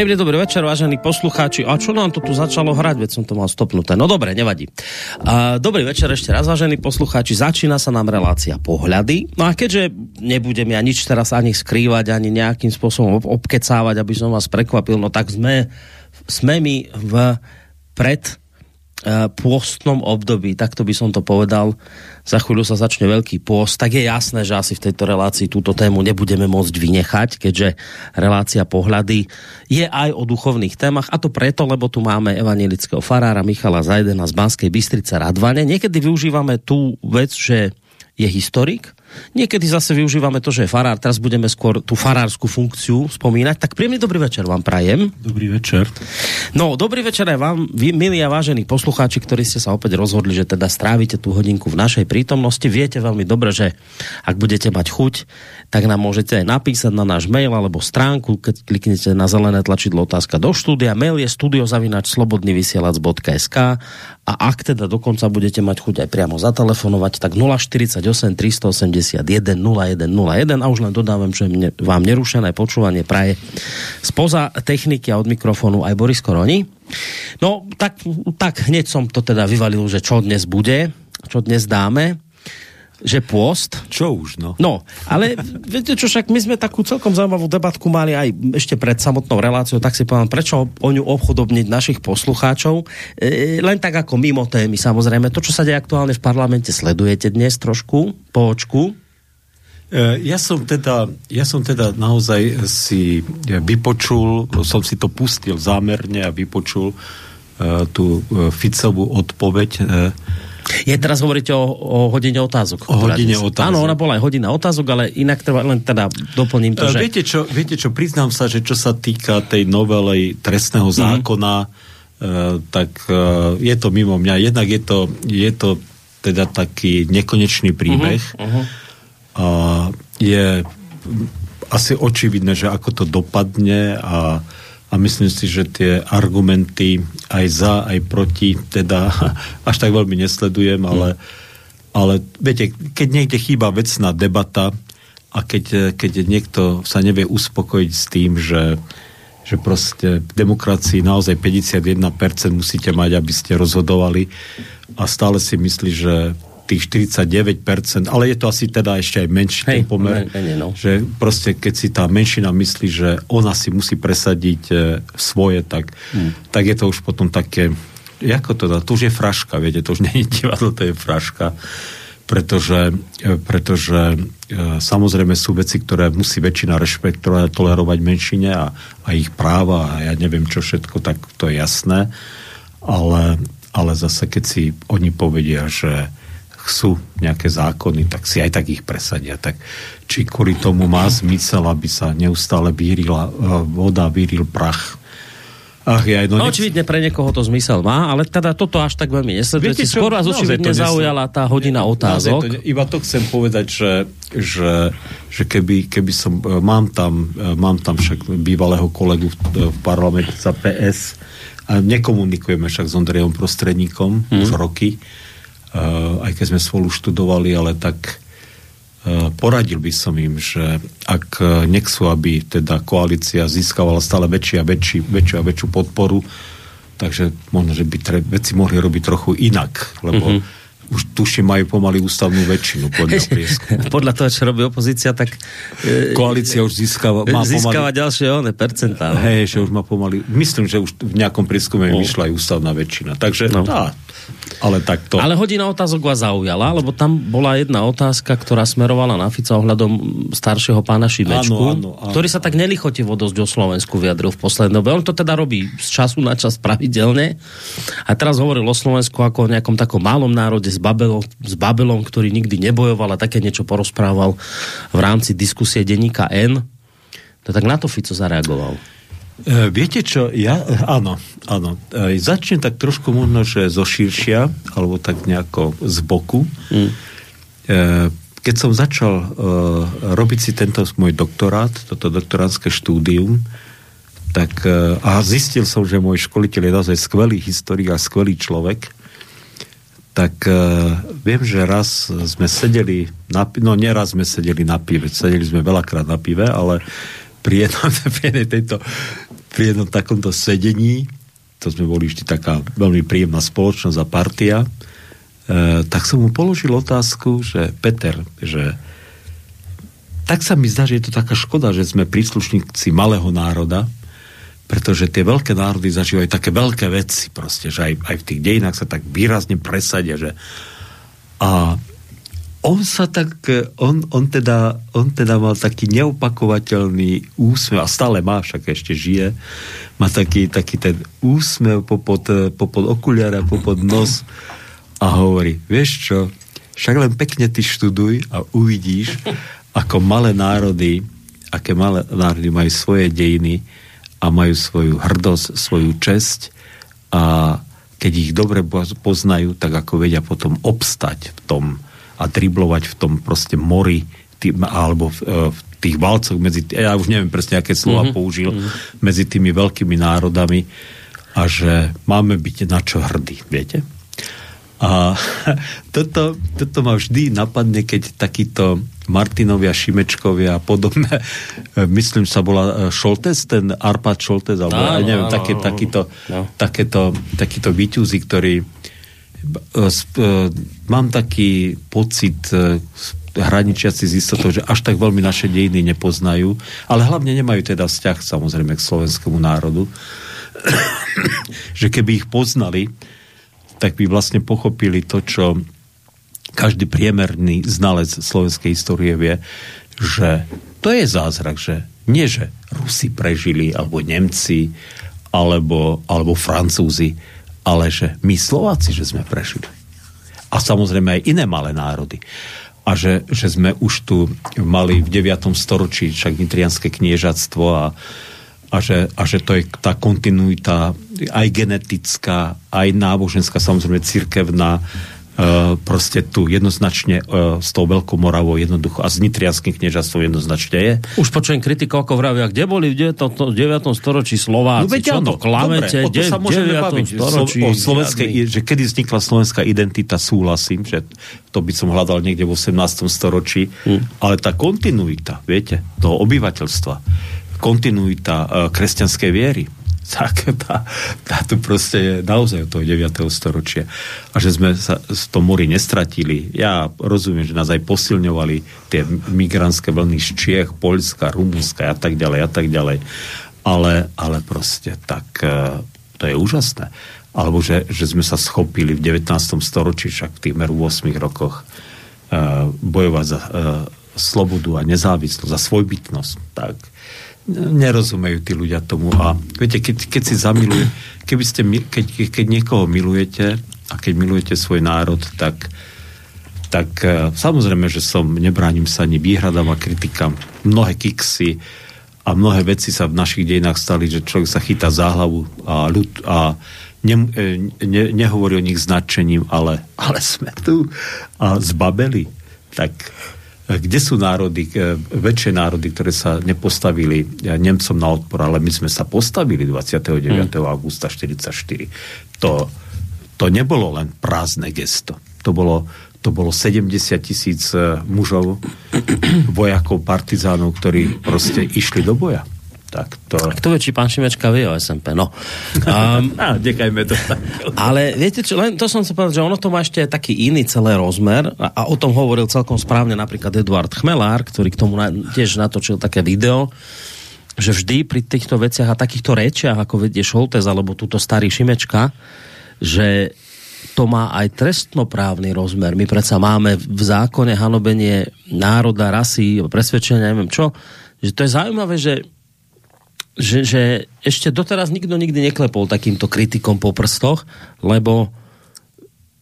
Príjemný dobrý večer, vážení poslucháči. A čo nám to tu začalo hrať? Veď som to mal stopnuté. No dobre, nevadí. A, dobrý večer ešte raz, vážení poslucháči. Začína sa nám relácia pohľady. No a keďže nebudem ja nič teraz ani skrývať, ani nejakým spôsobom obkecávať, aby som vás prekvapil, no tak sme, sme mi v pred pôstnom období, takto by som to povedal, za chvíľu sa začne veľký pôst, tak je jasné, že asi v tejto relácii túto tému nebudeme môcť vynechať, keďže relácia pohľady je aj o duchovných témach a to preto, lebo tu máme evangelického farára Michala Zajdena z Banskej Bystrice Radvane. Niekedy využívame tú vec, že je historik, Niekedy zase využívame to, že je farár, teraz budeme skôr tú farárskú funkciu spomínať. Tak príjemný dobrý večer vám prajem. Dobrý večer. No, dobrý večer aj vám, vy, milí a vážení poslucháči, ktorí ste sa opäť rozhodli, že teda strávite tú hodinku v našej prítomnosti. Viete veľmi dobre, že ak budete mať chuť, tak nám môžete aj napísať na náš mail alebo stránku, keď kliknete na zelené tlačidlo otázka do štúdia. Mail je studiozavinač.slobodnyvysielac.sk a ak teda dokonca budete mať chuť aj priamo zatelefonovať, tak 048 381 0101 a už len dodávam, že mne, vám nerušené počúvanie praje spoza techniky a od mikrofónu aj Boris Koroni. No, tak, tak hneď som to teda vyvalil, že čo dnes bude, čo dnes dáme že pôst. Čo už, no. No, ale viete čo, však my sme takú celkom zaujímavú debatku mali aj ešte pred samotnou reláciou, tak si povedal, prečo o ňu obchodobniť našich poslucháčov. E, len tak ako mimo témy, samozrejme. To, čo sa deje aktuálne v parlamente, sledujete dnes trošku, po očku. E, ja som, teda, ja som teda naozaj si vypočul, som si to pustil zámerne a vypočul uh, tú uh, Ficovú odpoveď uh, je teraz hovoríte o, o hodine otázok. O hodine dnes. otázok. Áno, ona bola aj hodina otázok, ale inak treba len teda doplním to, že... Viete čo, viete čo, priznám sa, že čo sa týka tej novelej trestného mhm. zákona, mm-hmm. uh, tak uh, je to mimo mňa. Jednak je to, je to teda taký nekonečný príbeh. Uh-huh. A je asi očividné, že ako to dopadne a a myslím si, že tie argumenty aj za, aj proti, teda až tak veľmi nesledujem, ale, ale viete, keď niekde chýba vecná debata a keď, keď niekto sa nevie uspokojiť s tým, že, že proste v demokracii naozaj 51% musíte mať, aby ste rozhodovali a stále si myslí, že tých 49%, ale je to asi teda ešte aj menší Hej, ten pomer, menej, no. že proste keď si tá menšina myslí, že ona si musí presadiť e, svoje, tak, hmm. tak je to už potom také, ako to dá, to už je fraška, viete, to už nie je divadlo, to je fraška, pretože, e, pretože e, samozrejme sú veci, ktoré musí väčšina rešpektovať a tolerovať menšine a, a ich práva a ja neviem čo všetko, tak to je jasné, ale, ale zase keď si oni povedia, že chcú nejaké zákony, tak si aj tak ich presadia. Tak či kvôli tomu má zmysel, aby sa neustále vírila e, voda, víril prach. Ach, ja, no, no očividne pre niekoho to zmysel má, ale teda toto až tak veľmi nesledujete. Skôr vás očividne zaujala tá hodina otázok. To, iba to chcem povedať, že, že, že keby, keby som, e, mám tam, e, mám tam však bývalého kolegu v, v parlamente za PS a nekomunikujeme však s Ondrejom prostredníkom hmm. už roky, aj keď sme spolu študovali, ale tak eh, poradil by som im, že ak eh, nechcú, aby teda koalícia získavala stále väčší a väčší, väčšiu a väčšiu podporu, takže možno, že by tre, veci mohli robiť trochu inak, lebo mm-hmm už tuším majú pomaly ústavnú väčšinu podľa prieskumu. podľa toho, čo robí opozícia, tak... Koalícia už získava... Má získava pomaly, ďalšie one, percentá. No. Hej, že už má pomaly... Myslím, že už v nejakom prieskume no. vyšla aj ústavná väčšina. Takže no. tá, ale takto. Ale hodina otázok vás zaujala, lebo tam bola jedna otázka, ktorá smerovala na Fica ohľadom staršieho pána Šimečku, áno, áno, áno. ktorý sa tak nelichotivo dosť o Slovensku vyjadril v poslednej dobe. On to teda robí z času na čas pravidelne. A teraz hovoril o Slovensku ako o nejakom takom malom národe s Babelom, s Babelom ktorý nikdy nebojoval a také niečo porozprával v rámci diskusie denníka N. To tak na to Fico zareagoval. E, viete čo, ja, áno, áno. E, začnem tak trošku možno, že zo širšia, alebo tak nejako z boku. Mm. E, keď som začal e, robiť si tento môj doktorát, toto doktorátske štúdium, tak, e, a zistil som, že môj školiteľ je naozaj skvelý historik a skvelý človek, tak e, viem, že raz sme sedeli na, no neraz sme sedeli na pive, sedeli sme veľakrát na pive, ale pri jednom pri tejto pri jednom takomto sedení, to sme boli ešte taká veľmi príjemná spoločnosť a partia, e, tak som mu položil otázku, že Peter, že tak sa mi zdá, že je to taká škoda, že sme príslušníci malého národa, pretože tie veľké národy zažívajú také veľké veci proste, že aj, aj v tých dejinách sa tak výrazne presadia, že a on sa tak, on, on, teda, on teda mal taký neopakovateľný úsmev a stále má, však ešte žije, má taký, taký ten úsmev popod, popod okuliara, popod nos a hovorí, vieš čo, však len pekne ty študuj a uvidíš, ako malé národy, aké malé národy majú svoje dejiny, a majú svoju hrdosť, svoju česť a keď ich dobre poznajú, tak ako vedia potom obstať v tom a driblovať v tom proste mori tým, alebo v, e, v tých valcoch medzi, ja už neviem presne, aké slova mm-hmm. použil, mm-hmm. medzi tými veľkými národami a že máme byť na čo hrdí, viete? A toto, toto ma vždy napadne, keď takýto Martinovia, Šimečkovia a podobné, myslím sa bola e, Šoltes, ten Arpad Šoltes, alebo no, ja neviem, no, také, no, takýto, no. takéto, takýto výťuzy, ktorí e, e, mám taký pocit hraničiaci z istotou, že až tak veľmi naše dejiny nepoznajú, ale hlavne nemajú teda vzťah samozrejme k slovenskému národu, že keby ich poznali, tak by vlastne pochopili to, čo každý priemerný znalec slovenskej histórie vie, že to je zázrak, že nie, že Rusi prežili, alebo Nemci, alebo, alebo Francúzi, ale že my Slováci, že sme prežili. A samozrejme aj iné malé národy. A že, že sme už tu mali v 9. storočí však nitrianské kniežatstvo a, a že, a že to je tá kontinuita aj genetická, aj náboženská, samozrejme cirkevná, e, proste tu jednoznačne e, s tou Veľkou Moravou jednoducho a s Nitrianským kniežastvom jednoznačne je. Už počujem kritiku ako vravia, kde boli v 9. 9. storočí Slováci? No, čo to klamete? Dobre, to sa môžeme baviť. Storočí, o slovenskej, že kedy vznikla slovenská identita, súhlasím, že to by som hľadal niekde v 18. storočí, hmm. ale tá kontinuita, viete, toho obyvateľstva, kontinuita uh, kresťanskej viery. Tak tá, tá tu proste je naozaj od toho 9. storočia. A že sme sa v tom mori nestratili. Ja rozumiem, že nás aj posilňovali tie migrantské vlny z Čiech, Poľska, Rumunska a tak ďalej a tak ďalej. Ale, ale proste tak uh, to je úžasné. Alebo že, že sme sa schopili v 19. storočí, však v tých 8 rokoch uh, bojovať za slobodu a nezávislosť, za svojbytnosť. Tak nerozumejú tí ľudia tomu. A viete, keď, keď si zamiluje, keby ste, keď, keď niekoho milujete a keď milujete svoj národ, tak, tak e, samozrejme, že som, nebránim sa ani výhradám a kritikám. Mnohé kiksy a mnohé veci sa v našich dejinách stali, že človek sa chytá za hlavu a, ľud, a ne, e, ne, nehovorí o nich značením, ale, ale sme tu a zbabeli. Tak kde sú národy, e, väčšie národy, ktoré sa nepostavili e, Nemcom na odpor, ale my sme sa postavili 29. Hmm. augusta 1944. To, to nebolo len prázdne gesto. To bolo, to bolo 70 tisíc e, mužov, vojakov, partizánov, ktorí proste išli do boja. Tak to... A kto vie, či pán Šimečka vie o SMP, no. Um, a, dekajme to. ale viete čo, len to som sa povedal, že ono to má ešte taký iný celý rozmer a, a o tom hovoril celkom správne napríklad Eduard Chmelár, ktorý k tomu na, tiež natočil také video, že vždy pri týchto veciach a takýchto rečiach, ako vedie Šoltes alebo túto starý Šimečka, že to má aj trestnoprávny rozmer. My predsa máme v zákone hanobenie národa, rasy, presvedčenia, neviem čo, že to je zaujímavé, že že, že ešte doteraz nikto nikdy neklepol takýmto kritikom po prstoch, lebo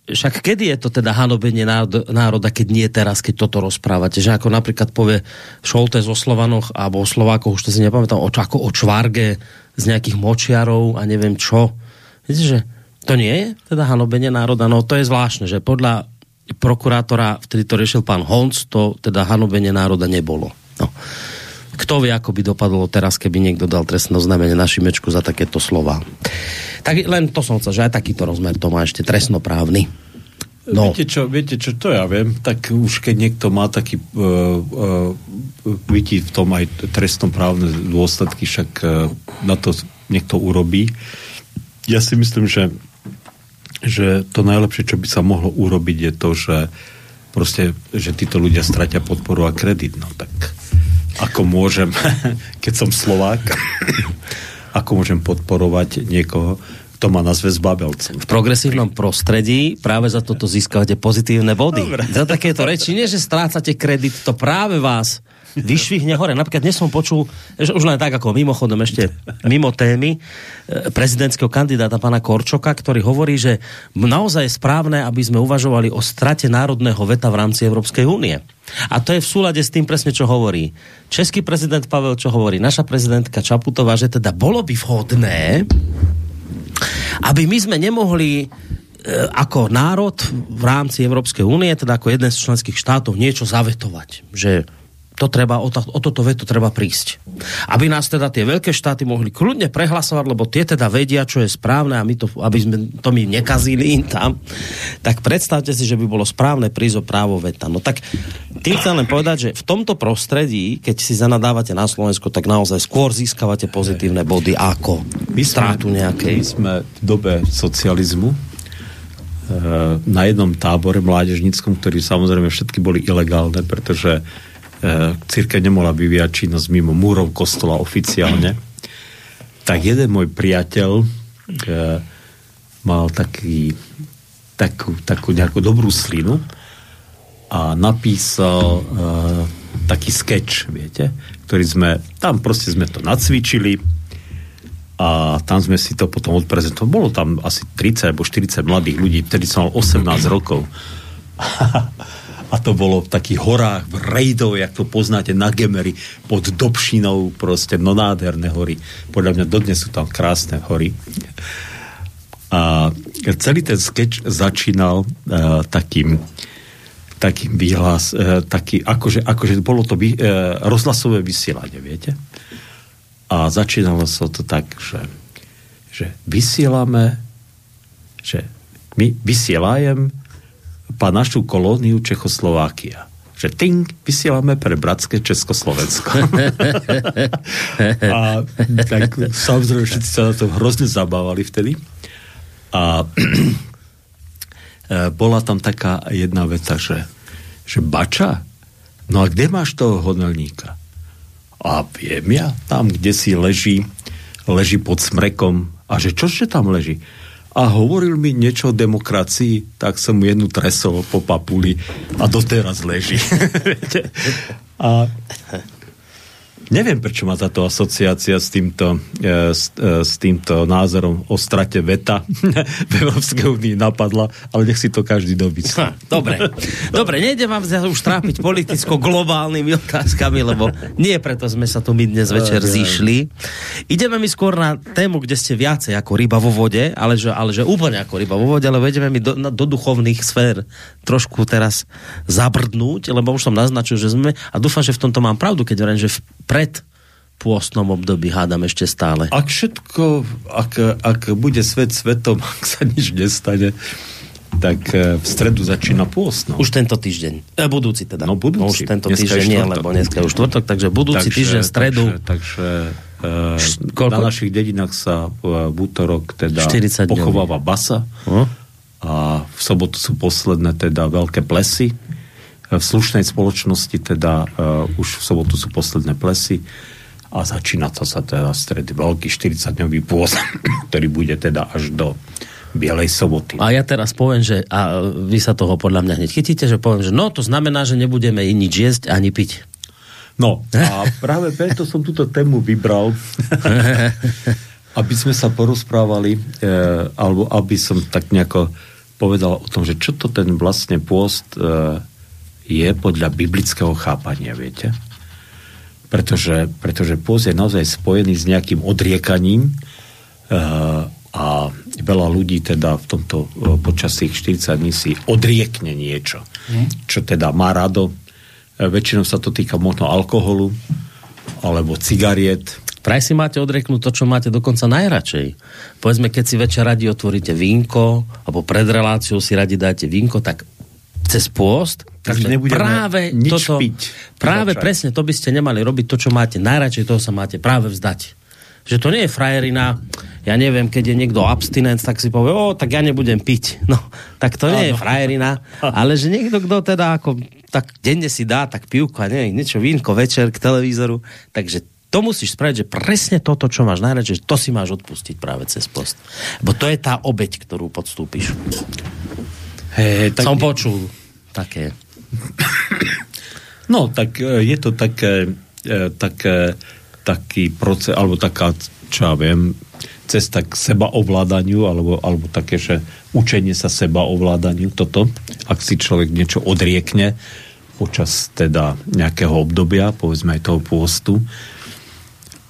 však kedy je to teda hanobenie národa, keď nie teraz, keď toto rozprávate, že ako napríklad povie Šolte o Slovanoch alebo o Slovákoch, už to si nepamätám, o, ako o čvarge z nejakých močiarov a neviem čo. Viete, že to nie je teda hanobenie národa? No to je zvláštne, že podľa prokurátora, vtedy to riešil pán Honc, to teda hanobenie národa nebolo. No. Kto vie, ako by dopadlo teraz, keby niekto dal trestné znamenie na Šimečku za takéto slova. Tak len to som chcel, že aj takýto rozmer to má ešte trestnoprávny. No. Viete, čo, viete čo, to ja viem, tak už keď niekto má taký uh, uh, vidí v tom aj trestnoprávne dôsledky, však uh, na to niekto urobí. Ja si myslím, že, že to najlepšie, čo by sa mohlo urobiť, je to, že proste, že títo ľudia stratia podporu a kredit. No tak ako môžem, keď som Slovák, ako môžem podporovať niekoho, to má nazve zbabelcom. V progresívnom prostredí práve za toto získavate pozitívne body. Dobre. Za takéto reči, nie že strácate kredit, to práve vás vyšvihne hore. Napríklad dnes som počul, že už len tak ako mimochodom ešte mimo témy, e, prezidentského kandidáta pana Korčoka, ktorý hovorí, že naozaj je správne, aby sme uvažovali o strate národného veta v rámci Európskej únie. A to je v súlade s tým presne, čo hovorí český prezident Pavel, čo hovorí naša prezidentka Čaputová, že teda bolo by vhodné, aby my sme nemohli e, ako národ v rámci Európskej únie, teda ako jeden z členských štátov, niečo zavetovať. Že to treba, o, to, o toto veto treba prísť. Aby nás teda tie veľké štáty mohli kľudne prehlasovať, lebo tie teda vedia, čo je správne a my to, aby sme to my nekazili im tam, tak predstavte si, že by bolo správne prísť o právo veta. No tak tým chcem len povedať, že v tomto prostredí, keď si zanadávate na Slovensko, tak naozaj skôr získavate pozitívne body ako my strátu nejakej. My sme v dobe socializmu e, na jednom tábore mládežníckom, ktorí samozrejme všetky boli ilegálne, pretože církev nemohla vyvíjať činnosť mimo múrov kostola oficiálne, tak jeden môj priateľ e, mal taký, takú, takú nejakú dobrú slinu a napísal e, taký sketch, viete, ktorý sme, tam proste sme to nacvičili a tam sme si to potom odprezentovali. Bolo tam asi 30 alebo 40 mladých ľudí, vtedy som mal 18 rokov. a to bolo v takých horách, v rejdov, jak to poznáte na Gemery, pod Dobšinou, proste, no nádherné hory. Podľa mňa dodnes sú tam krásne hory. A celý ten sketch začínal uh, takým takým výhlas, uh, taký, akože, akože bolo to uh, rozhlasové vysielanie, viete? A začínalo sa to tak, že, že vysielame, že my vysielajem pa našu kolóniu Čechoslovákia že ting, vysielame pre bratské Československo. a tak samozrejme všetci sa na to hrozne zabávali vtedy. A bola tam taká jedna veta, že, že bača, no a kde máš toho hodnelníka? A viem ja, tam, kde si leží, leží pod smrekom. A že čože tam leží? A hovoril mi niečo o demokracii, tak som mu jednu tresol po papuli a doteraz leží. a Neviem, prečo má táto asociácia s týmto, e, s, e, s týmto názorom o strate veta v Európskej únii napadla, ale nech si to každý domyslí. Dobre, dobre, nejde vám už trápiť politicko-globálnymi otázkami, lebo nie preto sme sa tu my dnes večer zišli. Ideme mi skôr na tému, kde ste viacej ako ryba vo vode, ale že, ale že úplne ako ryba vo vode, ale ideme mi do, do duchovných sfér trošku teraz zabrdnúť, lebo už som naznačil, že sme, a dúfam, že v tomto mám pravdu, keď hovorím, že v pred pôstnom období, hádam ešte stále. Ak všetko, ak, ak bude svet svetom, ak sa nič nestane, tak e, v stredu začína pôst. No. Už tento týždeň. E, budúci teda. No budúci. No, už tento dneska týždeň nie, lebo dneska je už štvrtok, takže budúci takže, týždeň stredu. Takže, takže e, Koľko? na našich dedinách sa v útorok teda pochováva basa uh? a v sobotu sú posledné teda veľké plesy v slušnej spoločnosti teda uh, už v sobotu sú posledné plesy a začína to sa teda stredy veľký 40-dňový pôz, ktorý bude teda až do Bielej soboty. A ja teraz poviem, že a vy sa toho podľa mňa hneď chytíte, že poviem, že no to znamená, že nebudeme nič jesť ani piť. No a práve preto som túto tému vybral, aby sme sa porozprávali, e, alebo aby som tak nejako povedal o tom, že čo to ten vlastne pôst e, je podľa biblického chápania, viete? Pretože, pretože pôz je naozaj spojený s nejakým odriekaním uh, a veľa ľudí teda v tomto uh, počas tých 40 dní si odriekne niečo, mm. čo teda má rado. Uh, väčšinou sa to týka možno alkoholu alebo cigariet. Praj si máte odrieknúť to, čo máte dokonca najradšej. Povedzme, keď si večer radi otvoríte vínko, alebo pred reláciou si radi dáte vínko, tak cez pôst, takže práve nič toto, piť. Práve začať. presne to by ste nemali robiť, to, čo máte najradšej, toho sa máte práve vzdať. Že to nie je frajerina, ja neviem, keď je niekto abstinent, tak si povie, o, tak ja nebudem piť. No, tak to nie je frajerina, ale že niekto, kto teda ako tak denne si dá tak pivko a nie, niečo vínko večer k televízoru, takže to musíš spraviť, že presne toto, čo máš najradšej, že to si máš odpustiť práve cez post. Bo to je tá obeď, ktorú podstúpiš. Hey, tak... Som počul také. No, tak e, je to také, e, také taký proces, alebo taká, čo ja viem, cesta k seba ovládaniu, alebo, alebo také, že učenie sa seba ovládaniu, toto, ak si človek niečo odriekne počas teda nejakého obdobia, povedzme aj toho pôstu,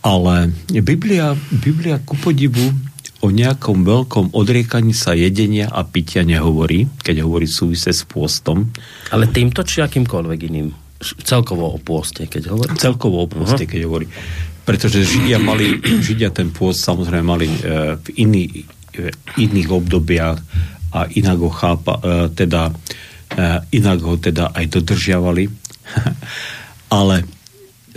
ale Biblia, Biblia ku podivu o nejakom veľkom odriekaní sa jedenia a pitia nehovorí, keď hovorí súvise s pôstom. Ale týmto či akýmkoľvek iným? Celkovo o pôste, keď hovorí? Celkovo o pôste, uh-huh. keď hovorí. Pretože Židia mali, Židia ten pôst samozrejme mali e, v iný, e, iných obdobiach a inak ho chápa, e, teda e, inak ho teda aj dodržiavali. Ale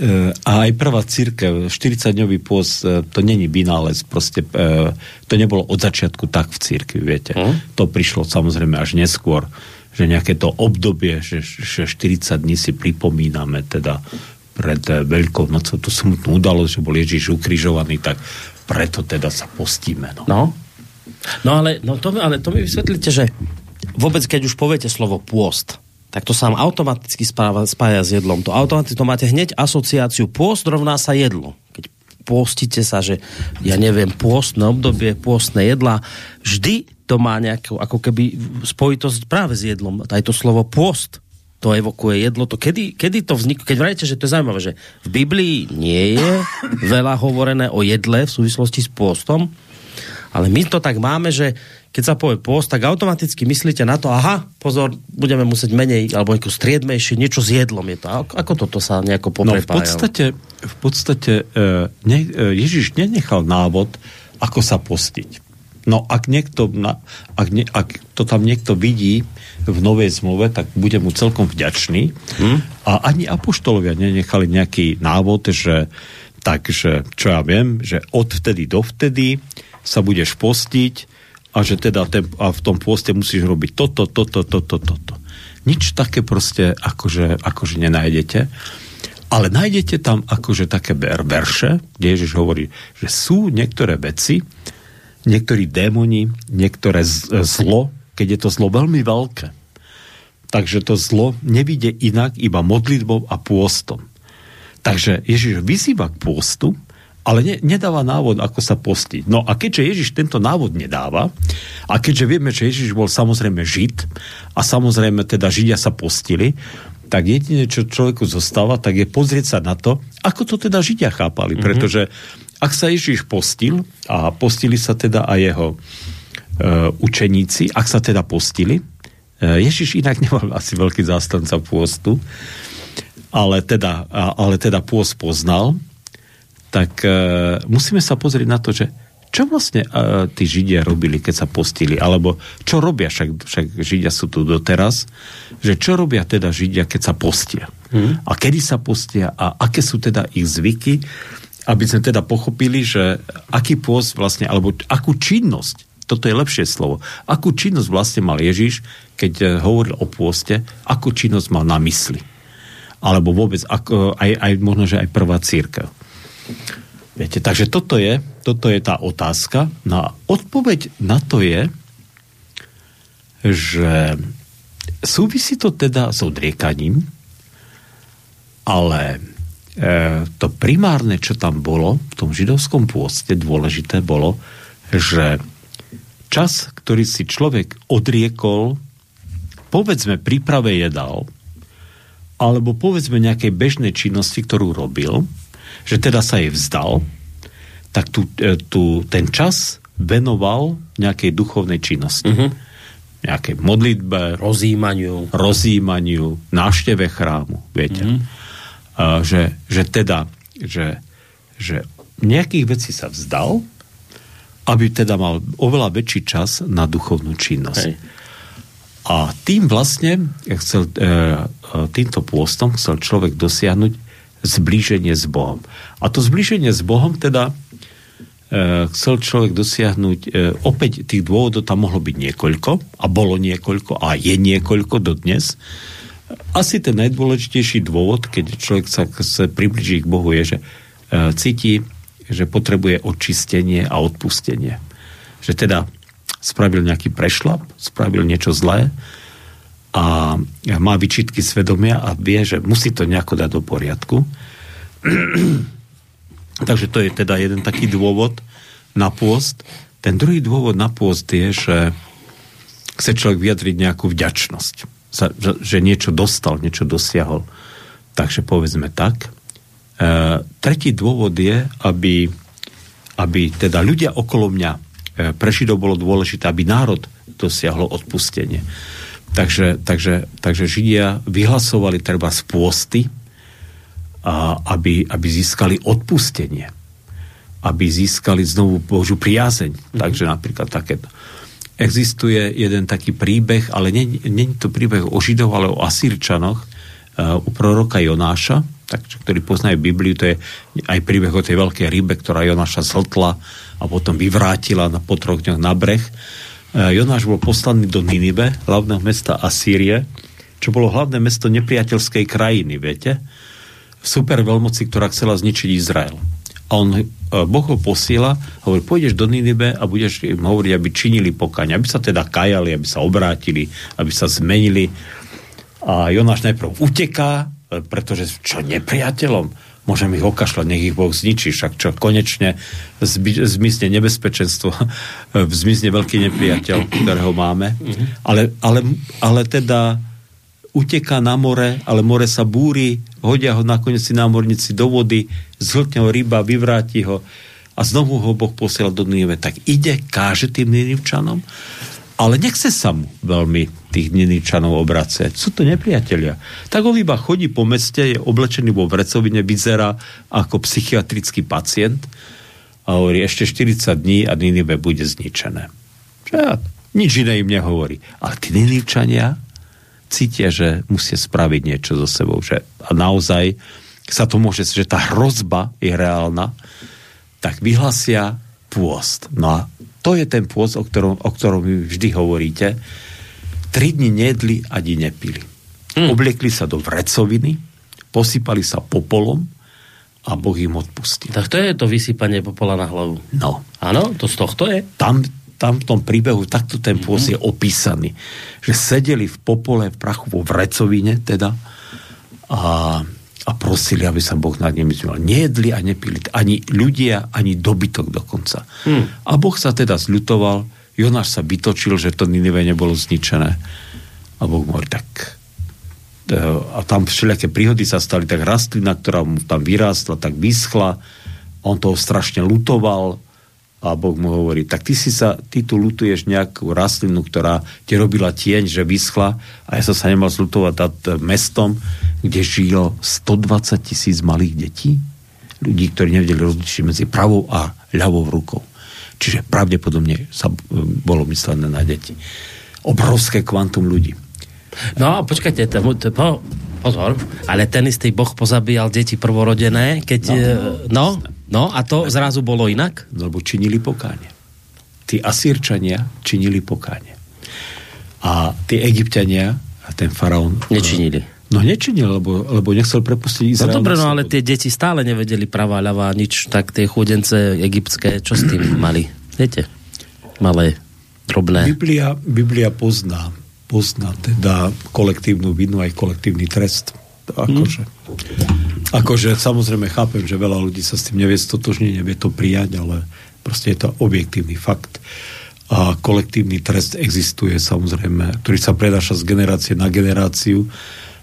a aj prvá církev, 40-dňový pôst, e, to není vynález, proste e, to nebolo od začiatku tak v církvi, viete. Mm. To prišlo samozrejme až neskôr, že nejaké to obdobie, že, že 40 dní si pripomíname teda pred Veľkou nocou tú smutnú udalosť, že bol Ježiš ukrižovaný, tak preto teda sa postíme. No, no. no ale, no to, ale to mi vysvetlíte, že vôbec keď už poviete slovo pôst, tak to sa vám automaticky spája, spája s jedlom. To automaticky to máte hneď asociáciu pôst rovná sa jedlo. Keď pôstíte sa, že ja neviem, pôstne obdobie, pôstne jedla, vždy to má nejakú ako keby spojitosť práve s jedlom. Aj to slovo pôst to evokuje jedlo. To kedy, kedy to vzniklo? Keď vrajete, že to je zaujímavé, že v Biblii nie je veľa hovorené o jedle v súvislosti s pôstom, ale my to tak máme, že keď sa povie post, tak automaticky myslíte na to, aha, pozor, budeme musieť menej, alebo ako striedmejšie, niečo s jedlom je to. Ako, ako toto sa nejako poprepájalo? No v podstate, v podstate uh, ne, uh, Ježiš nenechal návod, ako sa postiť. No ak, niekto, ak, ne, ak to tam niekto vidí v novej zmluve, tak bude mu celkom vďačný. Hmm? A ani apoštolovia nenechali nejaký návod, že takže, čo ja viem, že odvtedy dovtedy sa budeš postiť a že teda ten, a v tom pôste musíš robiť toto, toto, toto, toto. Nič také proste akože, akože nenájdete. Ale nájdete tam akože také verše, kde Ježiš hovorí, že sú niektoré veci, niektorí démoni, niektoré zlo, keď je to zlo veľmi veľké. Takže to zlo nevíde inak iba modlitbou a pôstom. Takže Ježiš vyzýva k pôstu, ale ne, nedáva návod, ako sa postiť. No a keďže Ježiš tento návod nedáva, a keďže vieme, že Ježiš bol samozrejme Žid, a samozrejme teda Židia sa postili, tak jediné, čo človeku zostáva, tak je pozrieť sa na to, ako to teda Židia chápali. Mm-hmm. Pretože ak sa Ježiš postil, a postili sa teda aj jeho e, učeníci, ak sa teda postili, e, Ježiš inak nemal asi veľký zástanca pôstu, ale teda, ale teda pôst poznal, tak uh, musíme sa pozrieť na to, že čo vlastne uh, tí Židia robili, keď sa postili, alebo čo robia, však, však Židia sú tu doteraz, že čo robia teda Židia, keď sa postia. Hmm. A kedy sa postia a aké sú teda ich zvyky, aby sme teda pochopili, že aký pôst vlastne, alebo akú činnosť, toto je lepšie slovo, akú činnosť vlastne mal Ježiš, keď uh, hovoril o pôste, akú činnosť mal na mysli. Alebo vôbec, ako, aj, aj možno, že aj prvá církev. Viete, takže toto je, toto je tá otázka. No a odpoveď na to je, že súvisí to teda s odriekaním, ale e, to primárne, čo tam bolo v tom židovskom pôste, dôležité bolo, že čas, ktorý si človek odriekol, povedzme príprave jedal, alebo povedzme nejakej bežnej činnosti, ktorú robil, že teda sa jej vzdal, tak tu, e, tu ten čas venoval nejakej duchovnej činnosti. Uh-huh. Nejakej modlitbe, rozímaniu, rozímaniu návšteve chrámu, viete. Uh-huh. Uh, že, že teda, že, že nejakých vecí sa vzdal, aby teda mal oveľa väčší čas na duchovnú činnosť. Hej. A tým vlastne, chcel, e, týmto pôstom chcel človek dosiahnuť zblíženie s Bohom. A to zblíženie s Bohom teda chcel človek dosiahnuť, e, opäť tých dôvodov tam mohlo byť niekoľko, a bolo niekoľko, a je niekoľko dodnes. Asi ten najdôležitejší dôvod, keď človek sa chce približiť k Bohu, je, že e, cíti, že potrebuje očistenie a odpustenie. Že teda spravil nejaký prešlap, spravil niečo zlé a má vyčitky svedomia a vie, že musí to nejako dať do poriadku. Takže to je teda jeden taký dôvod na pôst. Ten druhý dôvod na pôst je, že chce človek vyjadriť nejakú vďačnosť. Že niečo dostal, niečo dosiahol. Takže povedzme tak. E, tretí dôvod je, aby, aby teda ľudia okolo mňa, e, pre Židov bolo dôležité, aby národ dosiahlo odpustenie. Takže, takže, takže Židia vyhlasovali treba z pôsty, a aby, aby získali odpustenie. Aby získali znovu Božú priazeň. Mm-hmm. Takže napríklad takéto. Existuje jeden taký príbeh, ale je to príbeh o Židov, ale o Asírčanoch uh, u proroka Jonáša, tak, ktorí poznajú Bibliu, to je aj príbeh o tej veľkej rybe, ktorá Jonáša zhltla a potom vyvrátila na potroch dňoch na breh. Uh, Jonáš bol poslaný do Ninive, hlavného mesta Asýrie, čo bolo hlavné mesto nepriateľskej krajiny, viete? super veľmoci, ktorá chcela zničiť Izrael. A on, e, Boh ho posiela, hovorí, pôjdeš do Ninive a budeš im hovoriť, aby činili pokaň, aby sa teda kajali, aby sa obrátili, aby sa zmenili. A Jonáš najprv uteká, e, pretože čo nepriateľom? Môžem ich okašľať, nech ich Boh zničí, však čo konečne zmizne nebezpečenstvo, zmizne veľký nepriateľ, ktorého máme. Mm-hmm. Ale, ale, ale teda uteká na more, ale more sa búri, hodia ho nakoniec si námorníci do vody, zhltne ho ryba, vyvráti ho a znovu ho Boh posiela do Ninive. Tak ide, káže tým Ninivčanom, ale nechce sa mu veľmi tých Ninivčanov obracať. Sú to nepriatelia. Tak on iba chodí po meste, je oblečený vo vrecovine, vyzerá ako psychiatrický pacient a hovorí, ešte 40 dní a Ninive bude zničené. Čo nič iné im nehovorí. Ale tí Ninivčania, cítia, že musia spraviť niečo so sebou. Že, a naozaj sa to môže, že tá hrozba je reálna, tak vyhlasia pôst. No a to je ten pôst, o ktorom, o ktorom vy vždy hovoríte. Tri dni nedli ani nepili. Mm. Obliekli sa do vrecoviny, posypali sa popolom a Boh im odpustil. Tak to je to vysypanie popola na hlavu. No. Áno, to z tohto je? Tam, tam v tom príbehu takto ten pôs mm-hmm. je opísaný. Že sedeli v popole, v prachu, vo vrecovine teda a, a prosili, aby sa Boh nad nimi zmiloval. Nejedli a nepili. Ani ľudia, ani dobytok dokonca. Mm. A Boh sa teda zľutoval. Jonáš sa vytočil, že to Ninive nebolo zničené. A Boh hovorí, tak e, a tam všelijaké príhody sa stali, tak rastlina, ktorá mu tam vyrástla, tak vyschla. On toho strašne lutoval a Boh mu hovorí, tak ty si sa, ty tu lutuješ nejakú rastlinu, ktorá ti robila tieň, že vyschla a ja som sa nemal zlutovať nad mestom, kde žilo 120 tisíc malých detí, ľudí, ktorí nevedeli rozlišiť medzi pravou a ľavou rukou. Čiže pravdepodobne sa bolo myslené na deti. Obrovské kvantum ľudí. No a počkajte, to, to, po, pozor, ale ten istý Boh pozabíjal deti prvorodené, keď... No, no No a to zrazu bolo inak? Lebo činili pokánie. Tí Asírčania činili pokánie. A tí Egyptiania a ten faraón... Nečinili. No nečinil, lebo, lebo nechcel prepustiť Izrael. No dobre, no ale tie deti stále nevedeli pravá, ľavá, nič, tak tie chudence egyptské, čo s tým mali? Viete? Malé, drobné. Biblia, Biblia pozná, pozná teda kolektívnu vinu aj kolektívny trest. Akože. Hmm. Akože samozrejme chápem, že veľa ľudí sa s tým nevie stotožniť, nevie to prijať, ale proste je to objektívny fakt. A kolektívny trest existuje samozrejme, ktorý sa predáša z generácie na generáciu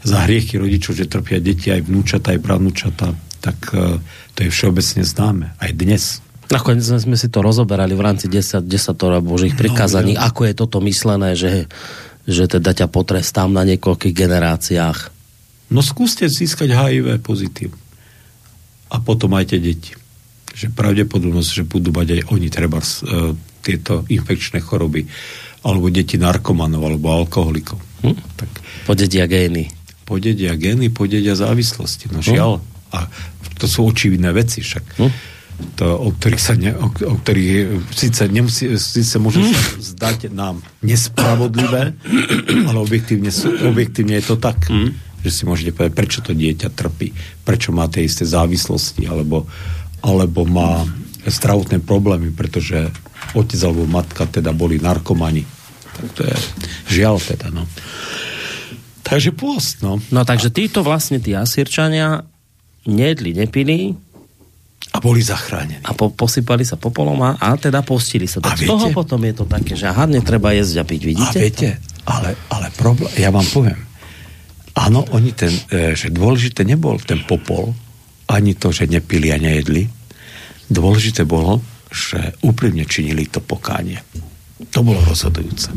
za hriechy rodičov, že trpia deti aj vnúčata, aj pravnúčata, tak uh, to je všeobecne známe. Aj dnes. Nakoniec sme si to rozoberali v rámci 10, 10 Božích no, prikázaní, no, ja. ako je toto myslené, že, že teda ťa potrestám na niekoľkých generáciách. No skúste získať HIV pozitív. A potom majte deti. Že pravdepodobnosť, že budú mať aj oni treba uh, tieto infekčné choroby alebo deti narkomanov alebo alkoholikov. Hm? Tak, podedia gény. Podedia gény, podedia závislosti. No hm? žiaľ. Hm? A to sú očividné veci však. Hm? to, o ktorých sa ne, o, o ktorých síce, nemusí, síce môžu sa zdať nám nespravodlivé, ale objektívne, objektívne je to tak, mm. Že si môžete povedať, prečo to dieťa trpí, prečo má tie isté závislosti, alebo, alebo má zdravotné problémy, pretože otec alebo matka teda boli narkomani. Tak to je žiaľ teda, no. Takže pôst, no. No takže títo vlastne, tí asírčania nejedli, nepili, a boli zachránení. A po, posypali sa popolom a, a teda postili sa. Tak a z viete, toho potom je to také, že aha, netreba jesť a piť, vidíte? A viete, ale, ale problém, ja vám poviem, áno, oni ten, e, že dôležité nebol ten popol, ani to, že nepili a nejedli. Dôležité bolo, že úprimne činili to pokánie. To bolo rozhodujúce.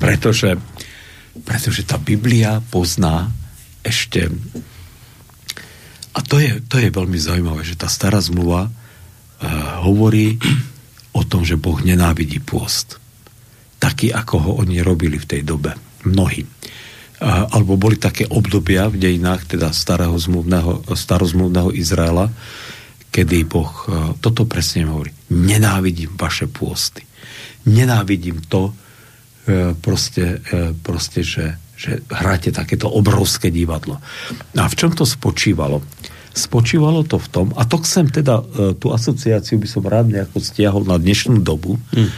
Pretože, pretože tá Biblia pozná ešte a to je, to je veľmi zaujímavé, že tá stará zmluva uh, hovorí o tom, že Boh nenávidí pôst. Taký, ako ho oni robili v tej dobe. Mnohí. Alebo boli také obdobia v dejinách teda starého zmluvného, starozmluvného Izraela, kedy Boh uh, toto presne hovorí. Nenávidím vaše pôsty. Nenávidím to, uh, proste, uh, proste že že hráte takéto obrovské divadlo. A v čom to spočívalo? Spočívalo to v tom, a to chcem teda, e, tú asociáciu by som rád nejako stiahol na dnešnú dobu, hmm.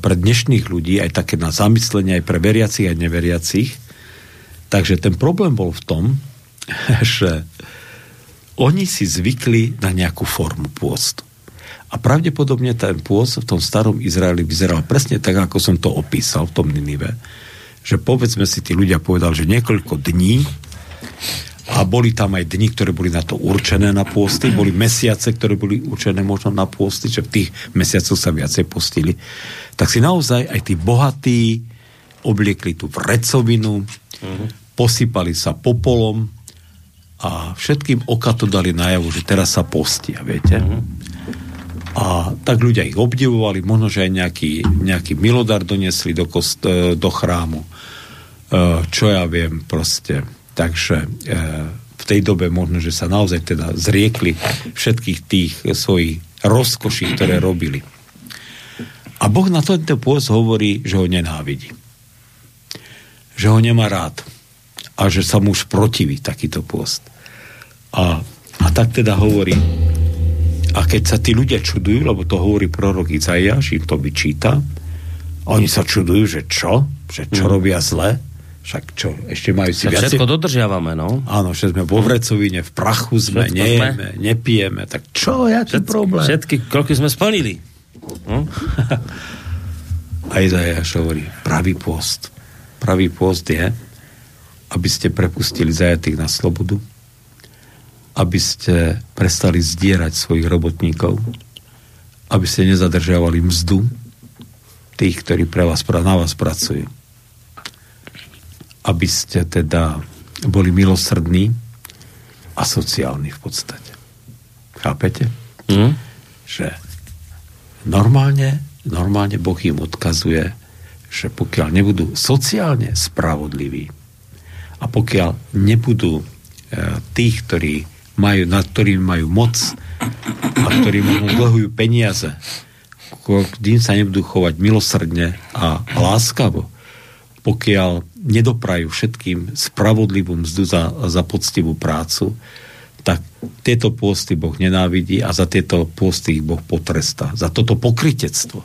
Pre dnešných ľudí, aj také na zamyslenie, aj pre veriacich a neveriacich. Takže ten problém bol v tom, že oni si zvykli na nejakú formu pôstu. A pravdepodobne ten pôst v tom starom Izraeli vyzeral presne tak, ako som to opísal v tom Ninive že povedzme si tí ľudia povedal, že niekoľko dní a boli tam aj dni, ktoré boli na to určené na pôsty, boli mesiace, ktoré boli určené možno na pôsty, že v tých mesiacoch sa viacej postili. Tak si naozaj aj tí bohatí obliekli tú vrecovinu, uh-huh. posypali sa popolom a všetkým oka to dali najavu, že teraz sa postia, viete? Uh-huh. A tak ľudia ich obdivovali, možno, že aj nejaký, nejaký milodar donesli do, kost, do chrámu. E, čo ja viem, proste. Takže e, v tej dobe možno, že sa naozaj teda zriekli všetkých tých svojich rozkoší, ktoré robili. A Boh na tento pôst hovorí, že ho nenávidí. Že ho nemá rád. A že sa mu už protiví takýto pôst. A, a tak teda hovorí, a keď sa tí ľudia čudujú, lebo to hovorí prorok Izaiáš, im to vyčíta, oni sa čudujú, že čo? Že čo mm. robia zle? Však čo, ešte majú si viac... Všetko dodržiavame, no. Áno, že sme vo vrecovine, v prachu sme, Všetko nejeme, sme... nepijeme. Tak čo, jaký Všet, problém? Všetky kroky sme splnili. Hm? a Izaiáš hovorí, pravý post. Pravý post je, aby ste prepustili zajatých na slobodu, aby ste prestali zdierať svojich robotníkov, aby ste nezadržiavali mzdu tých, ktorí pre vás, na vás pracujú. Aby ste teda boli milosrdní a sociálni v podstate. Chápete? Mm. Že normálne, normálne Boh im odkazuje, že pokiaľ nebudú sociálne spravodliví a pokiaľ nebudú e, tých, ktorí majú, nad ktorým majú moc a ktorí možno dlhujú peniaze, kým sa nebudú chovať milosrdne a láskavo, pokiaľ nedoprajú všetkým spravodlivú mzdu za, za poctivú prácu, tak tieto pôsty Boh nenávidí a za tieto pôsty ich Boh potrestá. Za toto pokritectvo,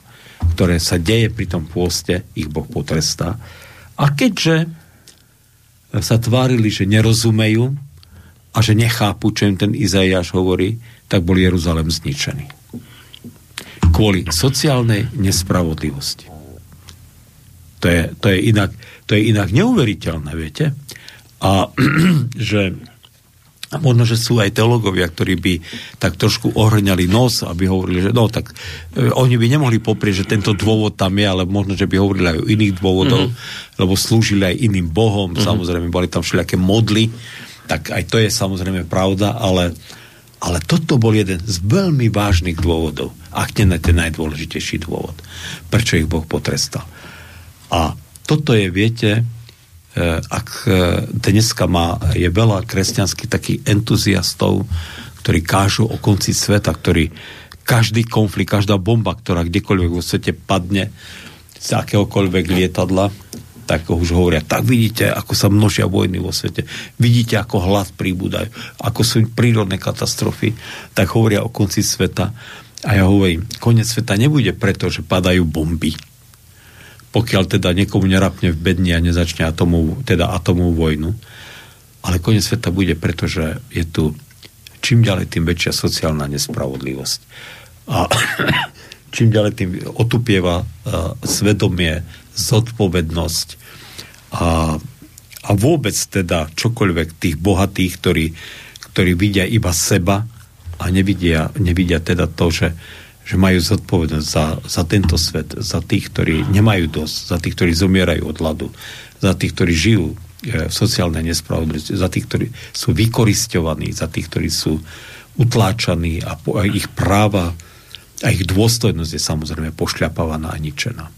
ktoré sa deje pri tom pôste, ich Boh potrestá. A keďže sa tvárili, že nerozumejú, a že nechápu, čo im ten Izaiáš hovorí, tak bol Jeruzalem zničený. Kvôli sociálnej nespravodlivosti. To je, to je, inak, to je inak neuveriteľné, viete? A že a možno, že sú aj teologovia, ktorí by tak trošku ohrňali nos, aby hovorili, že no tak e, oni by nemohli poprieť, že tento dôvod tam je, ale možno, že by hovorili aj o iných dôvodov, mm-hmm. lebo slúžili aj iným bohom, mm-hmm. samozrejme, boli tam všelijaké modly, tak aj to je samozrejme pravda, ale, ale toto bol jeden z veľmi vážnych dôvodov, ak nie ten najdôležitejší dôvod, prečo ich Boh potrestal. A toto je, viete, e, ak e, dneska má, je veľa kresťanských takých entuziastov, ktorí kážu o konci sveta, ktorí každý konflikt, každá bomba, ktorá kdekoľvek vo svete padne z akéhokoľvek lietadla, tak už hovoria, tak vidíte, ako sa množia vojny vo svete, vidíte, ako hlad príbudajú, ako sú prírodné katastrofy, tak hovoria o konci sveta. A ja hovorím, koniec sveta nebude preto, že padajú bomby, pokiaľ teda niekomu nerapne v bedni a nezačne atomovú, teda atomovú vojnu. Ale koniec sveta bude, pretože je tu čím ďalej, tým väčšia sociálna nespravodlivosť. A čím ďalej, tým otupieva uh, svedomie, zodpovednosť a, a vôbec teda čokoľvek tých bohatých, ktorí, ktorí vidia iba seba a nevidia, nevidia teda to, že, že majú zodpovednosť za, za tento svet, za tých, ktorí nemajú dosť, za tých, ktorí zomierajú od hladu, za tých, ktorí žijú v sociálnej nespravodlivosti, za tých, ktorí sú vykoristovaní, za tých, ktorí sú utláčaní a, po, a ich práva a ich dôstojnosť je samozrejme pošľapávaná a ničená.